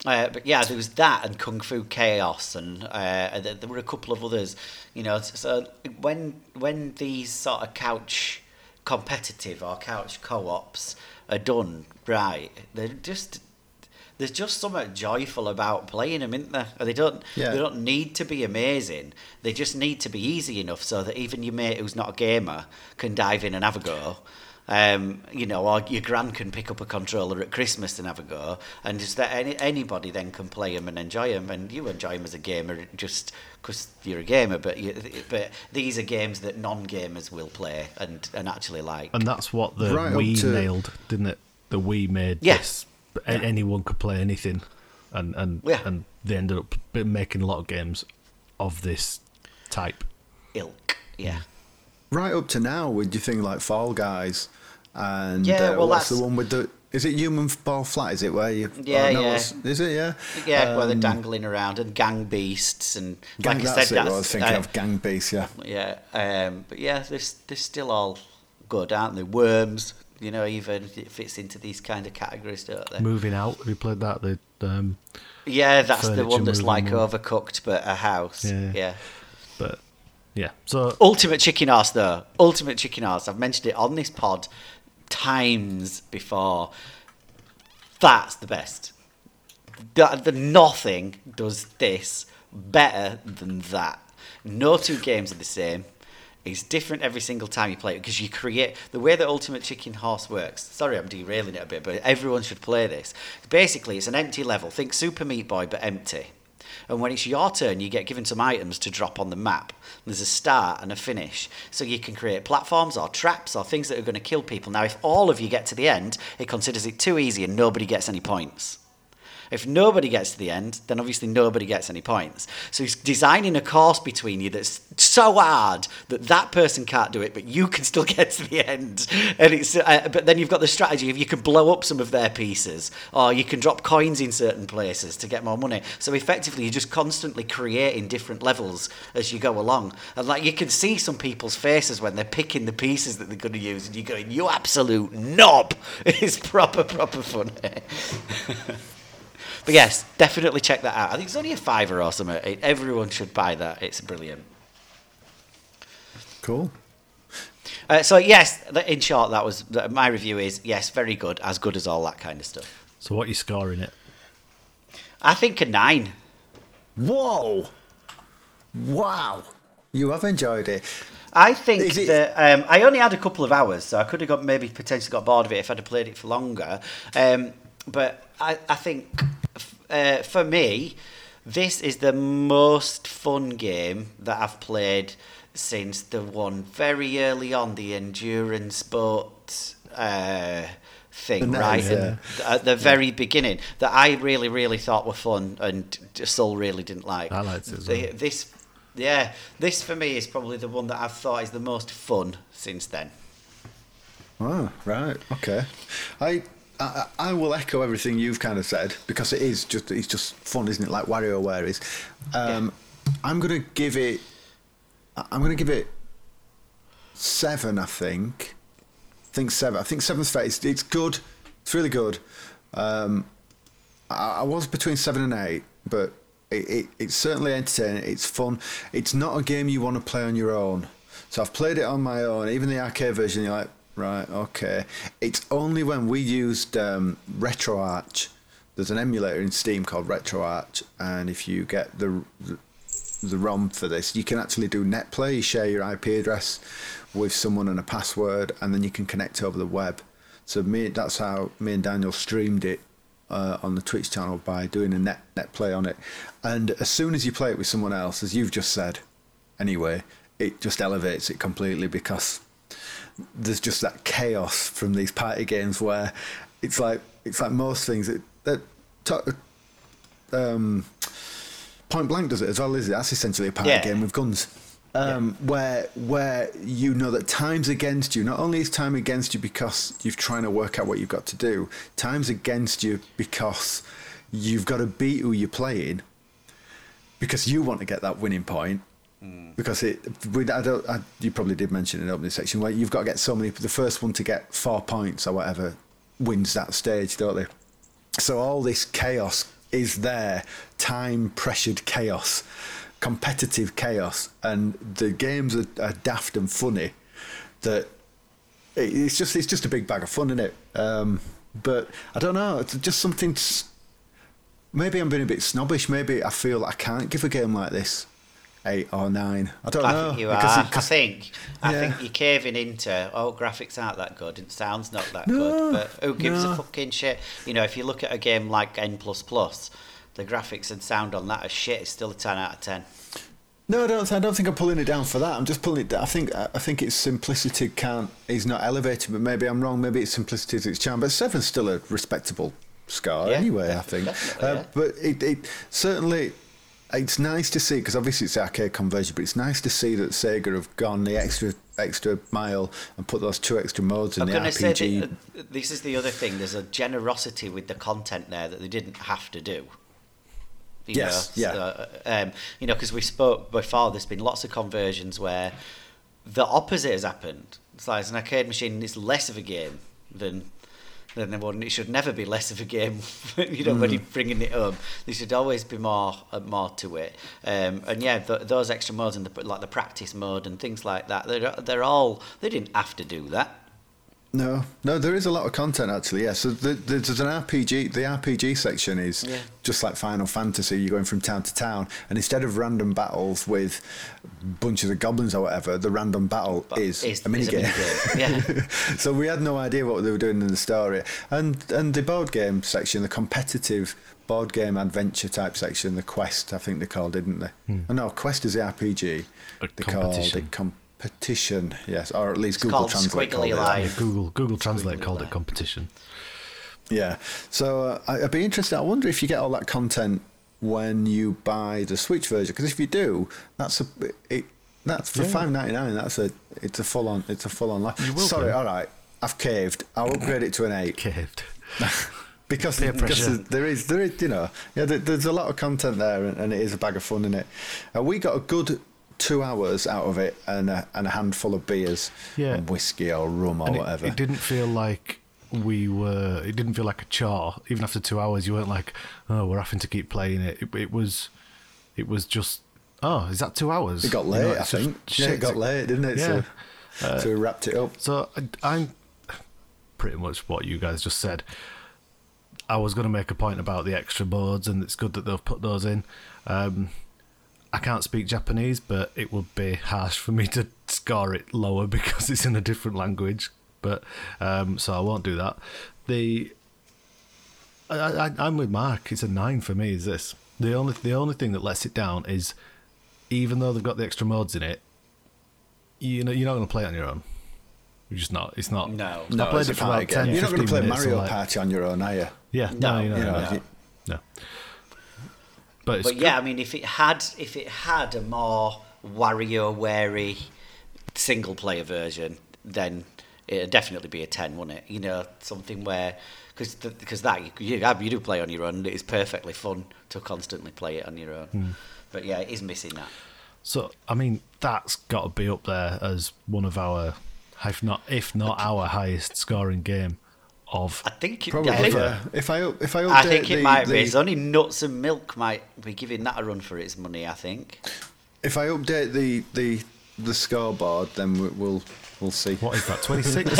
Uh, but yeah, there was that and Kung Fu Chaos, and uh, there, there were a couple of others. You know, so when when these sort of couch competitive or couch co-ops are done right, they're just there's just something joyful about playing them, isn't there? They don't Yeah. they don't need to be amazing. They just need to be easy enough so that even your mate who's not a gamer can dive in and have a go. Um, you know, or your gran can pick up a controller at Christmas and have a go, and just that any, anybody then can play them and enjoy them, and you enjoy them as a gamer just because you're a gamer. But you, but these are games that non-gamers will play and, and actually like. And that's what the Right up Wii to- nailed, didn't it? The Wii made yes. this. a- Anyone could play anything, and and Yeah. and they ended up making a lot of games of this type. ilk, yeah. Right up to now, with you think like Fall Guys, and Yeah, uh, well, what's the one with the? Is it Human Fall Flat? Is it where you? Yeah, oh, no, yeah. Is it? Yeah. Yeah, where they're Um, dangling around and gang beasts and Gang, like I that's said, it. that's I was thinking uh, of Gang Beast. Yeah. Yeah, um, but yeah, they're, they're still all good, aren't they? Worms, you know, even it fits into these kind of categories, don't they? Moving out, have you played that? The um, Yeah, that's the one that's like one. overcooked but a house. Yeah. yeah. but yeah. So Ultimate chicken arse, though. Ultimate chicken arse. I've mentioned it on this pod times before. That's the best. The, the nothing does this better than that. No two games are the same. It's different every single time you play it because you create the way that Ultimate Chicken Horse works. Sorry, I'm derailing it a bit, but everyone should play this. Basically, it's an empty level. Think Super Meat Boy, but empty. And when it's your turn, you get given some items to drop on the map. There's a start and a finish. So you can create platforms or traps or things that are going to kill people. Now, if all of you get to the end, it considers it too easy and nobody gets any points. If nobody gets to the end, then obviously nobody gets any points. So he's designing a course between you that's so hard that that person can't do it, but you can still get to the end. And it's uh, but then you've got the strategy of you can blow up some of their pieces, or you can drop coins in certain places to get more money. So effectively, you're just constantly creating different levels as you go along, and like you can see some people's faces when they're picking the pieces that they're going to use, and you're going, "You absolute knob!" It's proper, proper funny. But yes, definitely check that out. I think it's only a fiver or something. It- Everyone should buy that. It's brilliant. Cool. Uh, so yes, in short, that was my review. Is yes, very good, as good as all that kind of stuff. so what are you scoring it? I think a nine. Whoa! Wow! You have enjoyed it. I think it- that um, I only had a couple of hours, so I could have got maybe potentially got bored of it if I'd have played it for longer. Um, but I, I think uh, for me, this is the most fun game that I've played since the one very early on, the endurance boat uh, thing, The right? NES, And at the very beginning, that I really, really thought were fun and Soul really didn't like. I liked it as The- well. This, yeah, this for me is probably the one that I've thought is the most fun since then. Oh, right. Okay. I, I I will echo everything you've kind of said because it is just it's just fun, isn't it? Like WarioWare is. Um, I'm gonna give it. I'm gonna give it seven. I think. I think seven. I think seven's fair. It's, it's good. It's really good. Um, I, I was between seven and eight, but it, it, it's certainly entertaining. It's fun. It's not a game you want to play on your own. So I've played it on my own. Even the arcade version, you're like, right, okay. It's only when we used um, RetroArch there's an emulator in Steam called RetroArch, and if you get the, the the ROM for this, you can actually do NetPlay. You share your IP address with someone and a password, and then you can connect over the web. So me, that's how me and Daniel streamed it uh, on the Twitch channel by doing a net net play on it. And as soon as you play it with someone else, as you've just said, anyway, it just elevates it completely because there's just that chaos from these party games where it's like it's like most things that um, Point Blank does it as well, is it? That's essentially a party Yeah. game with guns. Um, Where where you know that time's against you. Not only is time against you because you're trying to work out what you've got to do, time's against you because you've got to beat who you're playing because you want to get that winning point. Because it, we, I don't, I, you probably did mention in the opening section where you've got to get so many. The first one to get four points or whatever wins that stage, don't they? So all this chaos is there, time pressured chaos, competitive chaos, and the games are, are daft and funny. That it- it's just it's just a big bag of fun, isn't it? Um, but I don't know. It's just something. Maybe I'm being a bit snobbish. Maybe I feel I can't give a game like this eight or nine. I don't I know. think you are. it- I think. I Yeah. think you're caving into. Oh, graphics aren't that good. It sounds not that No, good. But who gives no. a fucking shit? You know, if you look at a game like N plus plus, the graphics and sound on that are shit. It's still a ten out of ten. No, I don't. I don't think I'm pulling it down for that. I'm just pulling it down. I think. I think its simplicity can't is not elevated. But maybe I'm wrong. Maybe its simplicity is its charm. But seven's still a respectable score Yeah, anyway. I think. Uh, yeah. But it, it certainly. It's nice to see because obviously it's arcade conversion, but it's nice to see that Sega have gone the extra extra mile and put those two extra modes in I'm the RPG. that, uh, this is the other thing. There's a generosity with the content there that they didn't have to do. You Yes, know, yeah. so, um, you know, because we spoke before. There's been lots of conversions where the opposite has happened. It's like it's an arcade machine is less of a game than than the one. It should never be less of a game. you know, Mm. when you're bringing it home, there should always be more uh, more to it. Um, and yeah, th- those extra modes and the, like the practice mode and things like that. They're they're all they didn't have to do that. No, no, there is a lot of content actually. Yeah, so the, the, there's an RPG. The RPG section is Yeah. just like Final Fantasy. You're going from town to town, and instead of random battles with bunches of goblins or whatever, the random battle But is, is- a mini game. minigame, yeah. so we had no idea what they were doing in the story, and and the board game section, the competitive board game adventure type section, the quest, I think they called, didn't they? Hmm. Oh, no, quest is the RPG. A they called competition. it competition. Yes, or at least Google Translate called it. Yeah, Google Google Translate Squiggly called line. it competition. Yeah. So uh, I- I'd be interested. I wonder if you get all that content when you buy the Switch version. Because if you do, that's a it. That's for Yeah. five ninety nine. That's a it's a full on it's a full on. You will Sorry. do. All right. I've caved. I'll upgrade it to an eight Caved. because, because there is there is you know yeah there, there's a lot of content there and, and it is a bag of fun in it. Uh, we got a good two hours out of it and a, and a handful of beers Yeah. and whiskey or rum or And whatever. it didn't feel like we were. It didn't feel like a chore. Even after two hours, you weren't like, "Oh, we're having to keep playing it." It, it was. It was just. Oh, is that two hours? it got You late. know, I think. Yeah, it got late, didn't it? Yeah. So, so we wrapped it up. So I, I'm pretty much what you guys just said. I was going to make a point about the extra boards, and it's good that they've put those in. Um, I can't speak Japanese, but it would be harsh for me to score it lower because it's in a different language. But um, so I won't do that. The I, I, I'm with Mark. It's a nine for me. Is this the only the only thing that lets it down is even though they've got the extra modes in it, you know you're not going to play it on your own. You're just not. It's not. No. I played it for about 10. You're not going to play Mario like- Party on your own, are you? Yeah, No, no, you know, no. you- no. But, But yeah, I mean, if it had if it had a more Wario wary single player version, then it'd definitely be a ten, wouldn't it? You know, something where because because that you, you do play on your own. and It is perfectly fun to constantly play it on your own. Hmm. But yeah, it is missing that. So I mean, that's got to be up there as one of our, if not if not our highest scoring game of. I think it, Probably. I think, uh, if I if I update I think it the, might the, be. It's only nuts and milk might be giving that a run for its money. I think. if I update the the the scoreboard, then we- we'll we'll see. What is that? 26?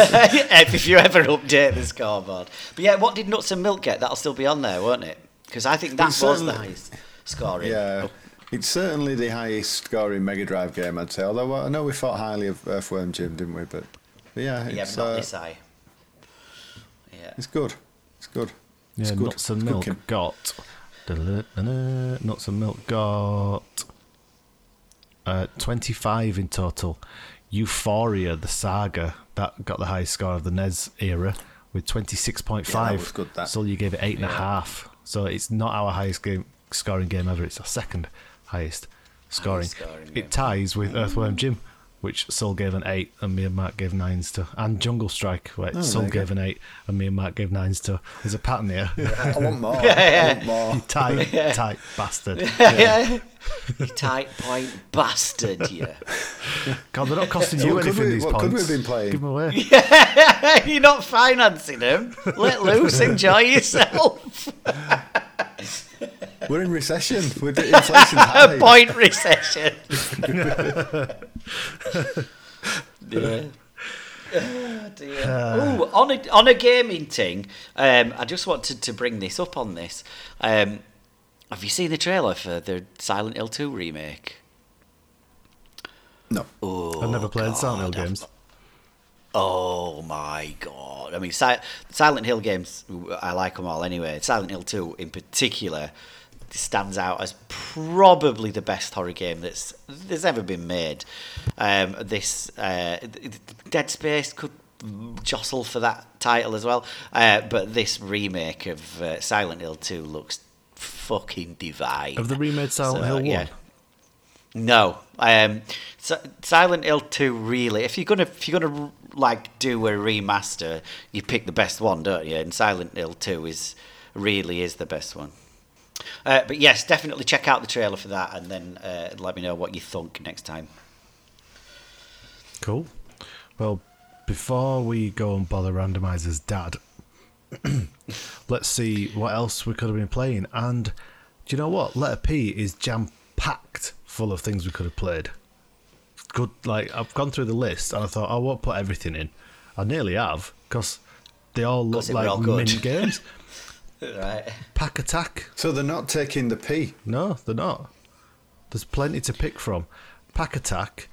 if you ever update the scoreboard. But yeah, what did Nuts and Milk get? That'll still be on there, won't it? Because I think that It's was the highest scoring. Yeah, it's certainly the highest scoring Mega Drive game, I'd say. Although I know we thought highly of Earthworm Jim, didn't we? But, but yeah, Yeah, it's, but not uh, this high. Yeah. it's good. It's good. It's Yeah, good. Nuts and It's Milk got. Nuts and Milk got. Uh, 25 in total. Ufouria, the saga, that got the highest score of the NES era with 26.5. Yeah, that was good, that. So you gave it 8.5. So it's not our highest game scoring game ever, it's our second highest scoring. scoring it ties with Earthworm Jim, which Soul gave an 8 and me and Mark gave 9s to. And Jungle Strike, which Oh, Soul there go. gave an 8 and me and Mark gave 9s to. There's a pattern here. I want more. I want more. You tight, tight bastard. you tight point bastard, you. God, they're not costing So you what could anything, we- these what points. could we have been playing? Give them away. You're not financing them. Let loose, enjoy yourself. We're in recession. We're inflation's high. Point recession. yeah. Oh, dear. Ooh, on a on a gaming thing, um, I just wanted to bring this up on this. Um, have you seen the trailer for the Silent Hill 2 remake? No. Oh, I've never played God, Silent Hill I've- games. Oh my god! I mean, si- Silent Hill games, I like them all anyway. Silent Hill Two, in particular, stands out as probably the best horror game that's that's ever been made. Um, this uh, Dead Space could jostle for that title as well, uh, but this remake of uh, Silent Hill Two looks fucking divine. Of the remade Silent So, Hill 1? yeah. No, um, so Silent Hill Two really. If you're gonna if you're gonna like do a remaster, you pick the best one, don't you? And Silent Hill Two is really is the best one. Uh, but yes, definitely check out the trailer for that, and then uh, let me know what you think next time. Cool. Well, before we go and bother Randomizer's dad, let's see what else we could have been playing. And do you know what? Letter P is jam packed full of things we could have played. Good, like I've gone through the list and I thought I won't put everything in. I nearly have because they all look like all good. mini games. Right. Pac-Attack, So they're not taking the P. no, they're not. There's plenty to pick from. Pac-Attack.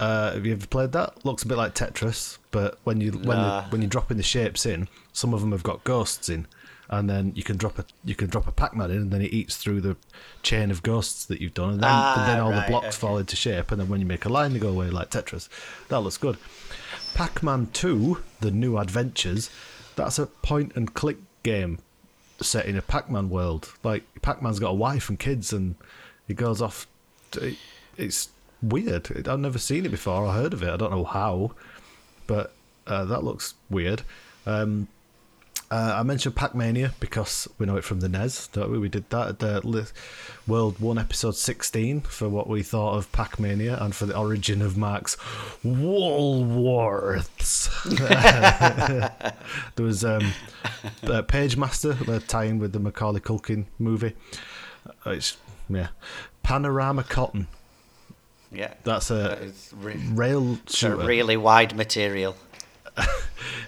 Uh, have you ever played that? Looks a bit like Tetris, but when you when Nah. you, when you're dropping the shapes in, some of them have got ghosts in, and then you can drop a you can drop a Pac-Man in, and then it eats through the chain of ghosts that you've done, and then, Ah, and then all right, the blocks okay. fall into shape, and then when you make a line, they go away like Tetris. That looks good. Pac-Man 2, The New Adventures, that's a point and click game set in a Pac-Man world. Like Pac-Man's got a wife and kids, and he goes off. To, it's weird. I've never seen it before I heard of it. I don't know how, but uh, that looks weird. Um, uh, I mentioned Pac-Mania because we know it from the NES, don't we? We did that at the li- World 1 episode 16 for what we thought of Pac-Mania and for the origin of Mark's Woolworths. there was um, uh, Pagemaster, the tie-in with the Macaulay Culkin movie. Uh, It's, yeah. Panorama Cotton. Yeah. That's a re- rail it's a really wide material.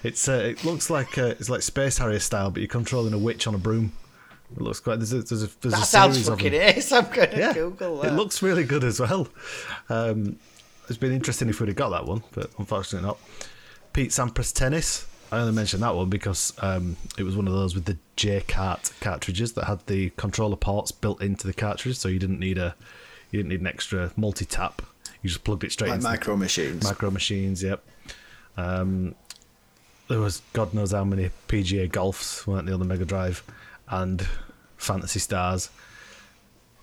It's uh, it looks like uh, it's like Space Harrier style, but you're controlling a witch on a broom. It looks quite. There's a there's a, there's That a sounds series of fucking them. ace. I'm gonna Yeah, Google that. it looks really good as well. Um, it's been interesting if we'd have got that one, but unfortunately not. Pete Sampras tennis. I only mentioned that one because um, it was one of those with the J Cart cartridges that had the controller ports built into the cartridge, so you didn't need a you didn't need an extra multi tap. You just plugged it straight Like into the- micro machines. Micro machines, yep. Um, there was God knows how many PGA golfs weren't there on the Mega Drive, and Phantasy Stars.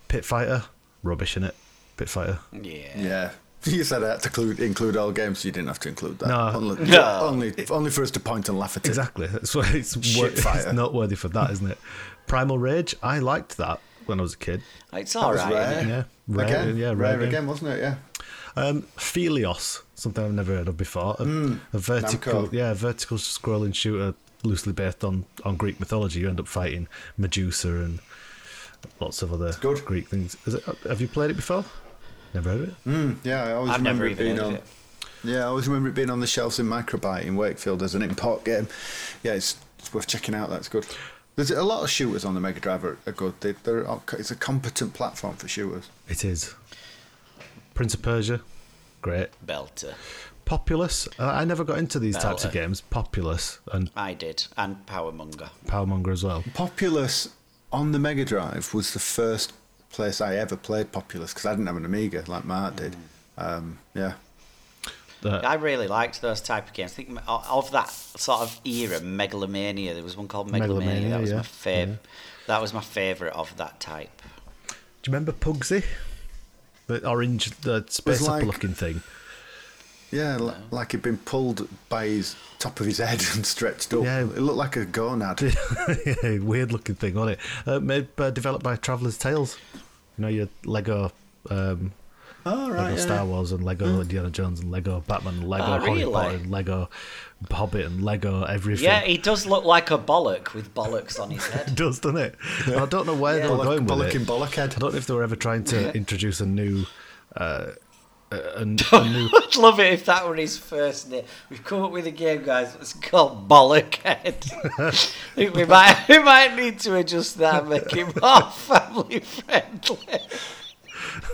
Pit Fighter, rubbish in it. Pit Fighter. Yeah. yeah. You said I had to include, include all games, so you didn't have to include that. No. Only, No. only, only for us to point and laugh at it. Exactly. That's why it's, wor- Shit it's Fighter. noteworthy for that, isn't it? Primal Rage. I liked that when I was a kid. It's That all was rare. Yeah, rare, Again, yeah, rare rare game. again, wasn't it? Yeah. Um, Phelios, something I've never heard of before. A, a vertical, Namco. yeah, a vertical scrolling shooter, loosely based on, on Greek mythology. You end up fighting Medusa and lots of other good. Greek things. Is it, have you played it before? Never heard of it. Mm, yeah, I always I've remember never it even being on. it. Yeah, I always remember it being on the shelves in Microbyte in Wakefield as an import game. Yeah, it's, it's worth checking out. That's good. There's a lot of shooters on the Mega Drive are, are good. They, they're, it's a competent platform for shooters. It is. Prince of Persia, great. Belter. Populous. Uh, I never got into these types of games. Populous and I did. And Powermonger. Powermonger as well. Populous on the Mega Drive was the first place I ever played Populous because I didn't have an Amiga like Mark did. Um, yeah. Uh, I really liked those type of games. I think of that sort of era, Megalomania. There was one called Megalomania. Megalomania, that was yeah, my fav- That was my favourite of that type. Do you remember Pugsy? The orange, the space like, looking thing. Yeah, li- like he'd been pulled by his top of his head and stretched up. Yeah. It looked like a gonad. yeah, weird looking thing, wasn't it? Uh, made, uh, developed by Traveller's Tales. You know, your Lego, um, oh, right. Lego yeah. Star Wars and Lego Indiana Jones and Lego Batman and Lego Oh, Harry really? Potter and Lego Hobbit and Lego everything. Yeah, he does look like a bollock with bollocks on his head. does, doesn't it? I don't know where they were Bollock- going with bollock it. in bollock head. I don't know if they were ever trying to introduce a new, uh, a, a, a new. I'd love it if that were his first name. We've come up with a game, guys. It's called Bollockhead. I think we might we might need to adjust that, and make it more family friendly.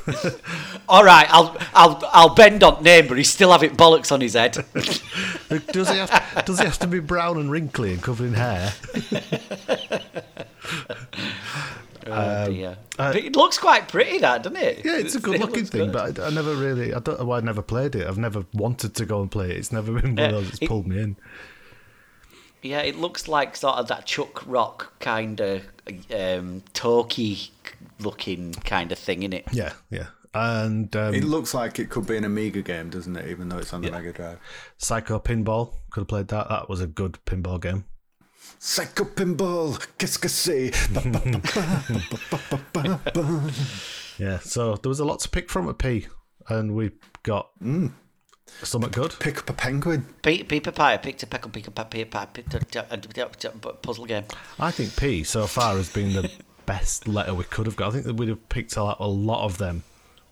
All right, I'll I'll I'll bend on name, but he's still having bollocks on his head. does he have? Does he have to be brown and wrinkly and covered in hair? Oh dear. but it looks quite pretty, that doesn't it? Um, uh, Yeah, it's a It good looking thing, good. but I, I never really. I don't know why I never played it. I've never wanted to go and play it. It's never been one of those that's it- pulled me in. Yeah, it looks like sort of that Chuck Rock kind of um, talky looking kind of thing, in it? Yeah, yeah. And um, It looks like it could be an Amiga game, doesn't it? Even though it's on the Yeah. Mega Drive. Psycho Pinball could have played that. That was a good pinball game. Psycho Pinball, qu'est-ce que c'est? Yeah, so there was a lot to pick from at P, and we got something good. Pick up a penguin. Pe- Peter Pie, picked a peck, pick a pie, pick a puzzle game. I think P so far has been the best letter we could have got. I think that we'd have picked out a lot of them.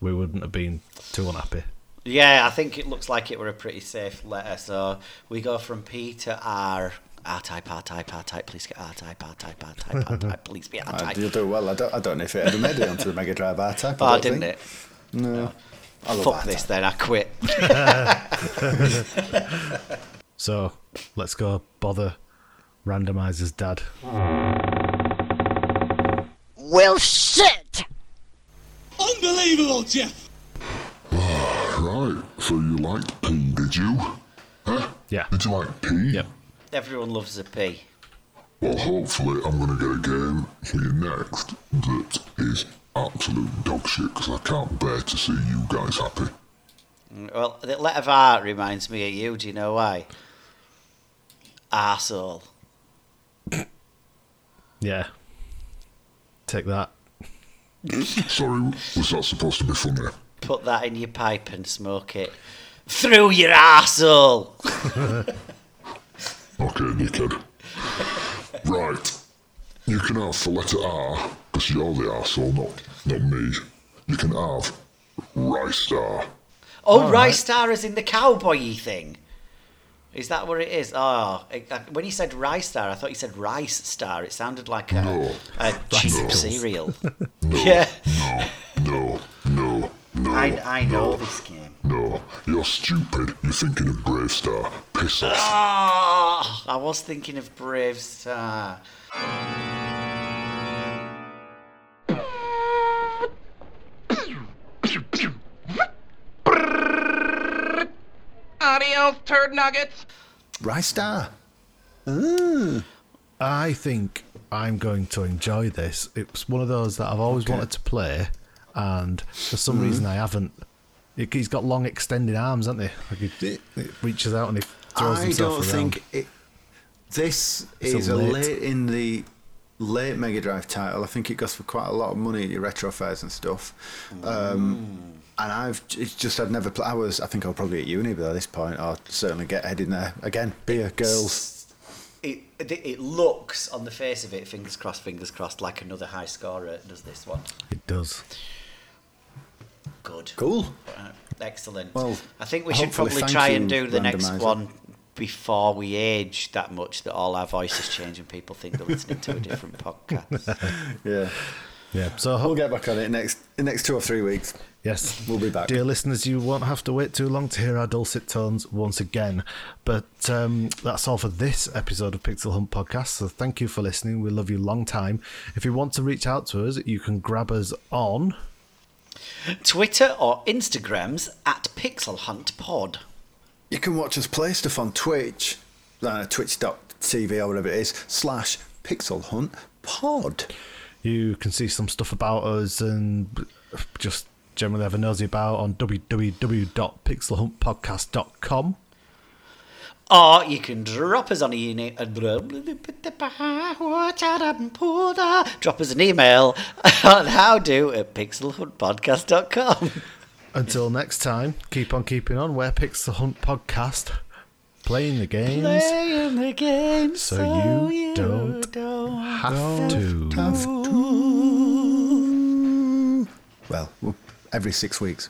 We wouldn't have been too unhappy. Yeah, I think it looks like it were a pretty safe letter. So we go from P to R. R type, R type, R type. Please get R type, R type, R type, R type. Please be R type. you'll do well. I don't, I don't know if it ever made it onto the Mega Drive R type. Oh, didn't think. it? No. I love Fuck R-Type. this then. I quit. So let's go bother randomizer's dad. Well, shit! Unbelievable, Jeff! Ah, right, so you liked P, did you? Huh? Yeah. Did you like P? Yep. Everyone loves a P. Well, hopefully I'm going to get a game for you next that is absolute dog shit because I can't bear to see you guys happy. Mm, well, the letter of R reminds me of you. Do you know why? Arsehole. Yeah. Take that. Sorry, was that supposed to be funny? Put that in your pipe and smoke it. Through your arsehole! Okay, dickhead. Right. You can have the letter R, because you're the arsehole, not, not me. You can have Ristar. Oh, Rice Star is in the cowboy thing. Is that what it is? Oh, it, uh, when he said Ristar, I thought he said Rice Star. It sounded like a, No. a cheap No. cereal. yeah, No, no, no. I, I know no, this game. No, you're stupid. You're thinking of BraveStarr. Piss off. Oh, I was thinking of BraveStarr. Adios, turd nuggets. Ristar. I think I'm going to enjoy this. It's one of those that I've always wanted to play, and for some reason I haven't. It, he's got long extended arms, hasn't he? Like it, it reaches out and he throws I himself don't around. think it. This It's is a late- late. in the late Mega Drive title. I think it goes for quite a lot of money at your retro fairs and stuff. Um, and I've it's just I'd never play. I was I think I'll probably at uni by this point, I'll certainly get heading there again. Beer, girls. It, it, it looks on the face of it, fingers crossed, fingers crossed, like another high scorer does this one. It does. Good. Cool. Uh, excellent. Well, I think we should probably try and do the next one before we age that much that all our voices change and people think they're listening to a different podcast. Yeah. Yeah. So We'll get back on it next in next two or three weeks. Yes. We'll be back. Dear listeners, you won't have to wait too long to hear our dulcet tones once again. But um, that's all for this episode of Pixel Hunt Podcast. So thank you for listening. We love you long time. If you want to reach out to us, you can grab us on. Twitter or Instagrams at Pixel Hunt Pod. You can watch us play stuff on Twitch, uh, twitch.tv or whatever it is, slash Pixel Hunt Pod. You can see some stuff about us and just generally have a nosy about on www.pixelhuntpodcast.com. Or you can drop us on an email. Uh, drop us an email on howdo at pixelhuntpodcast.com. Until next time, keep on keeping on. We're Pixel Hunt Podcast, playing the games Playing the game so, you, don't, have to. Well, every six weeks.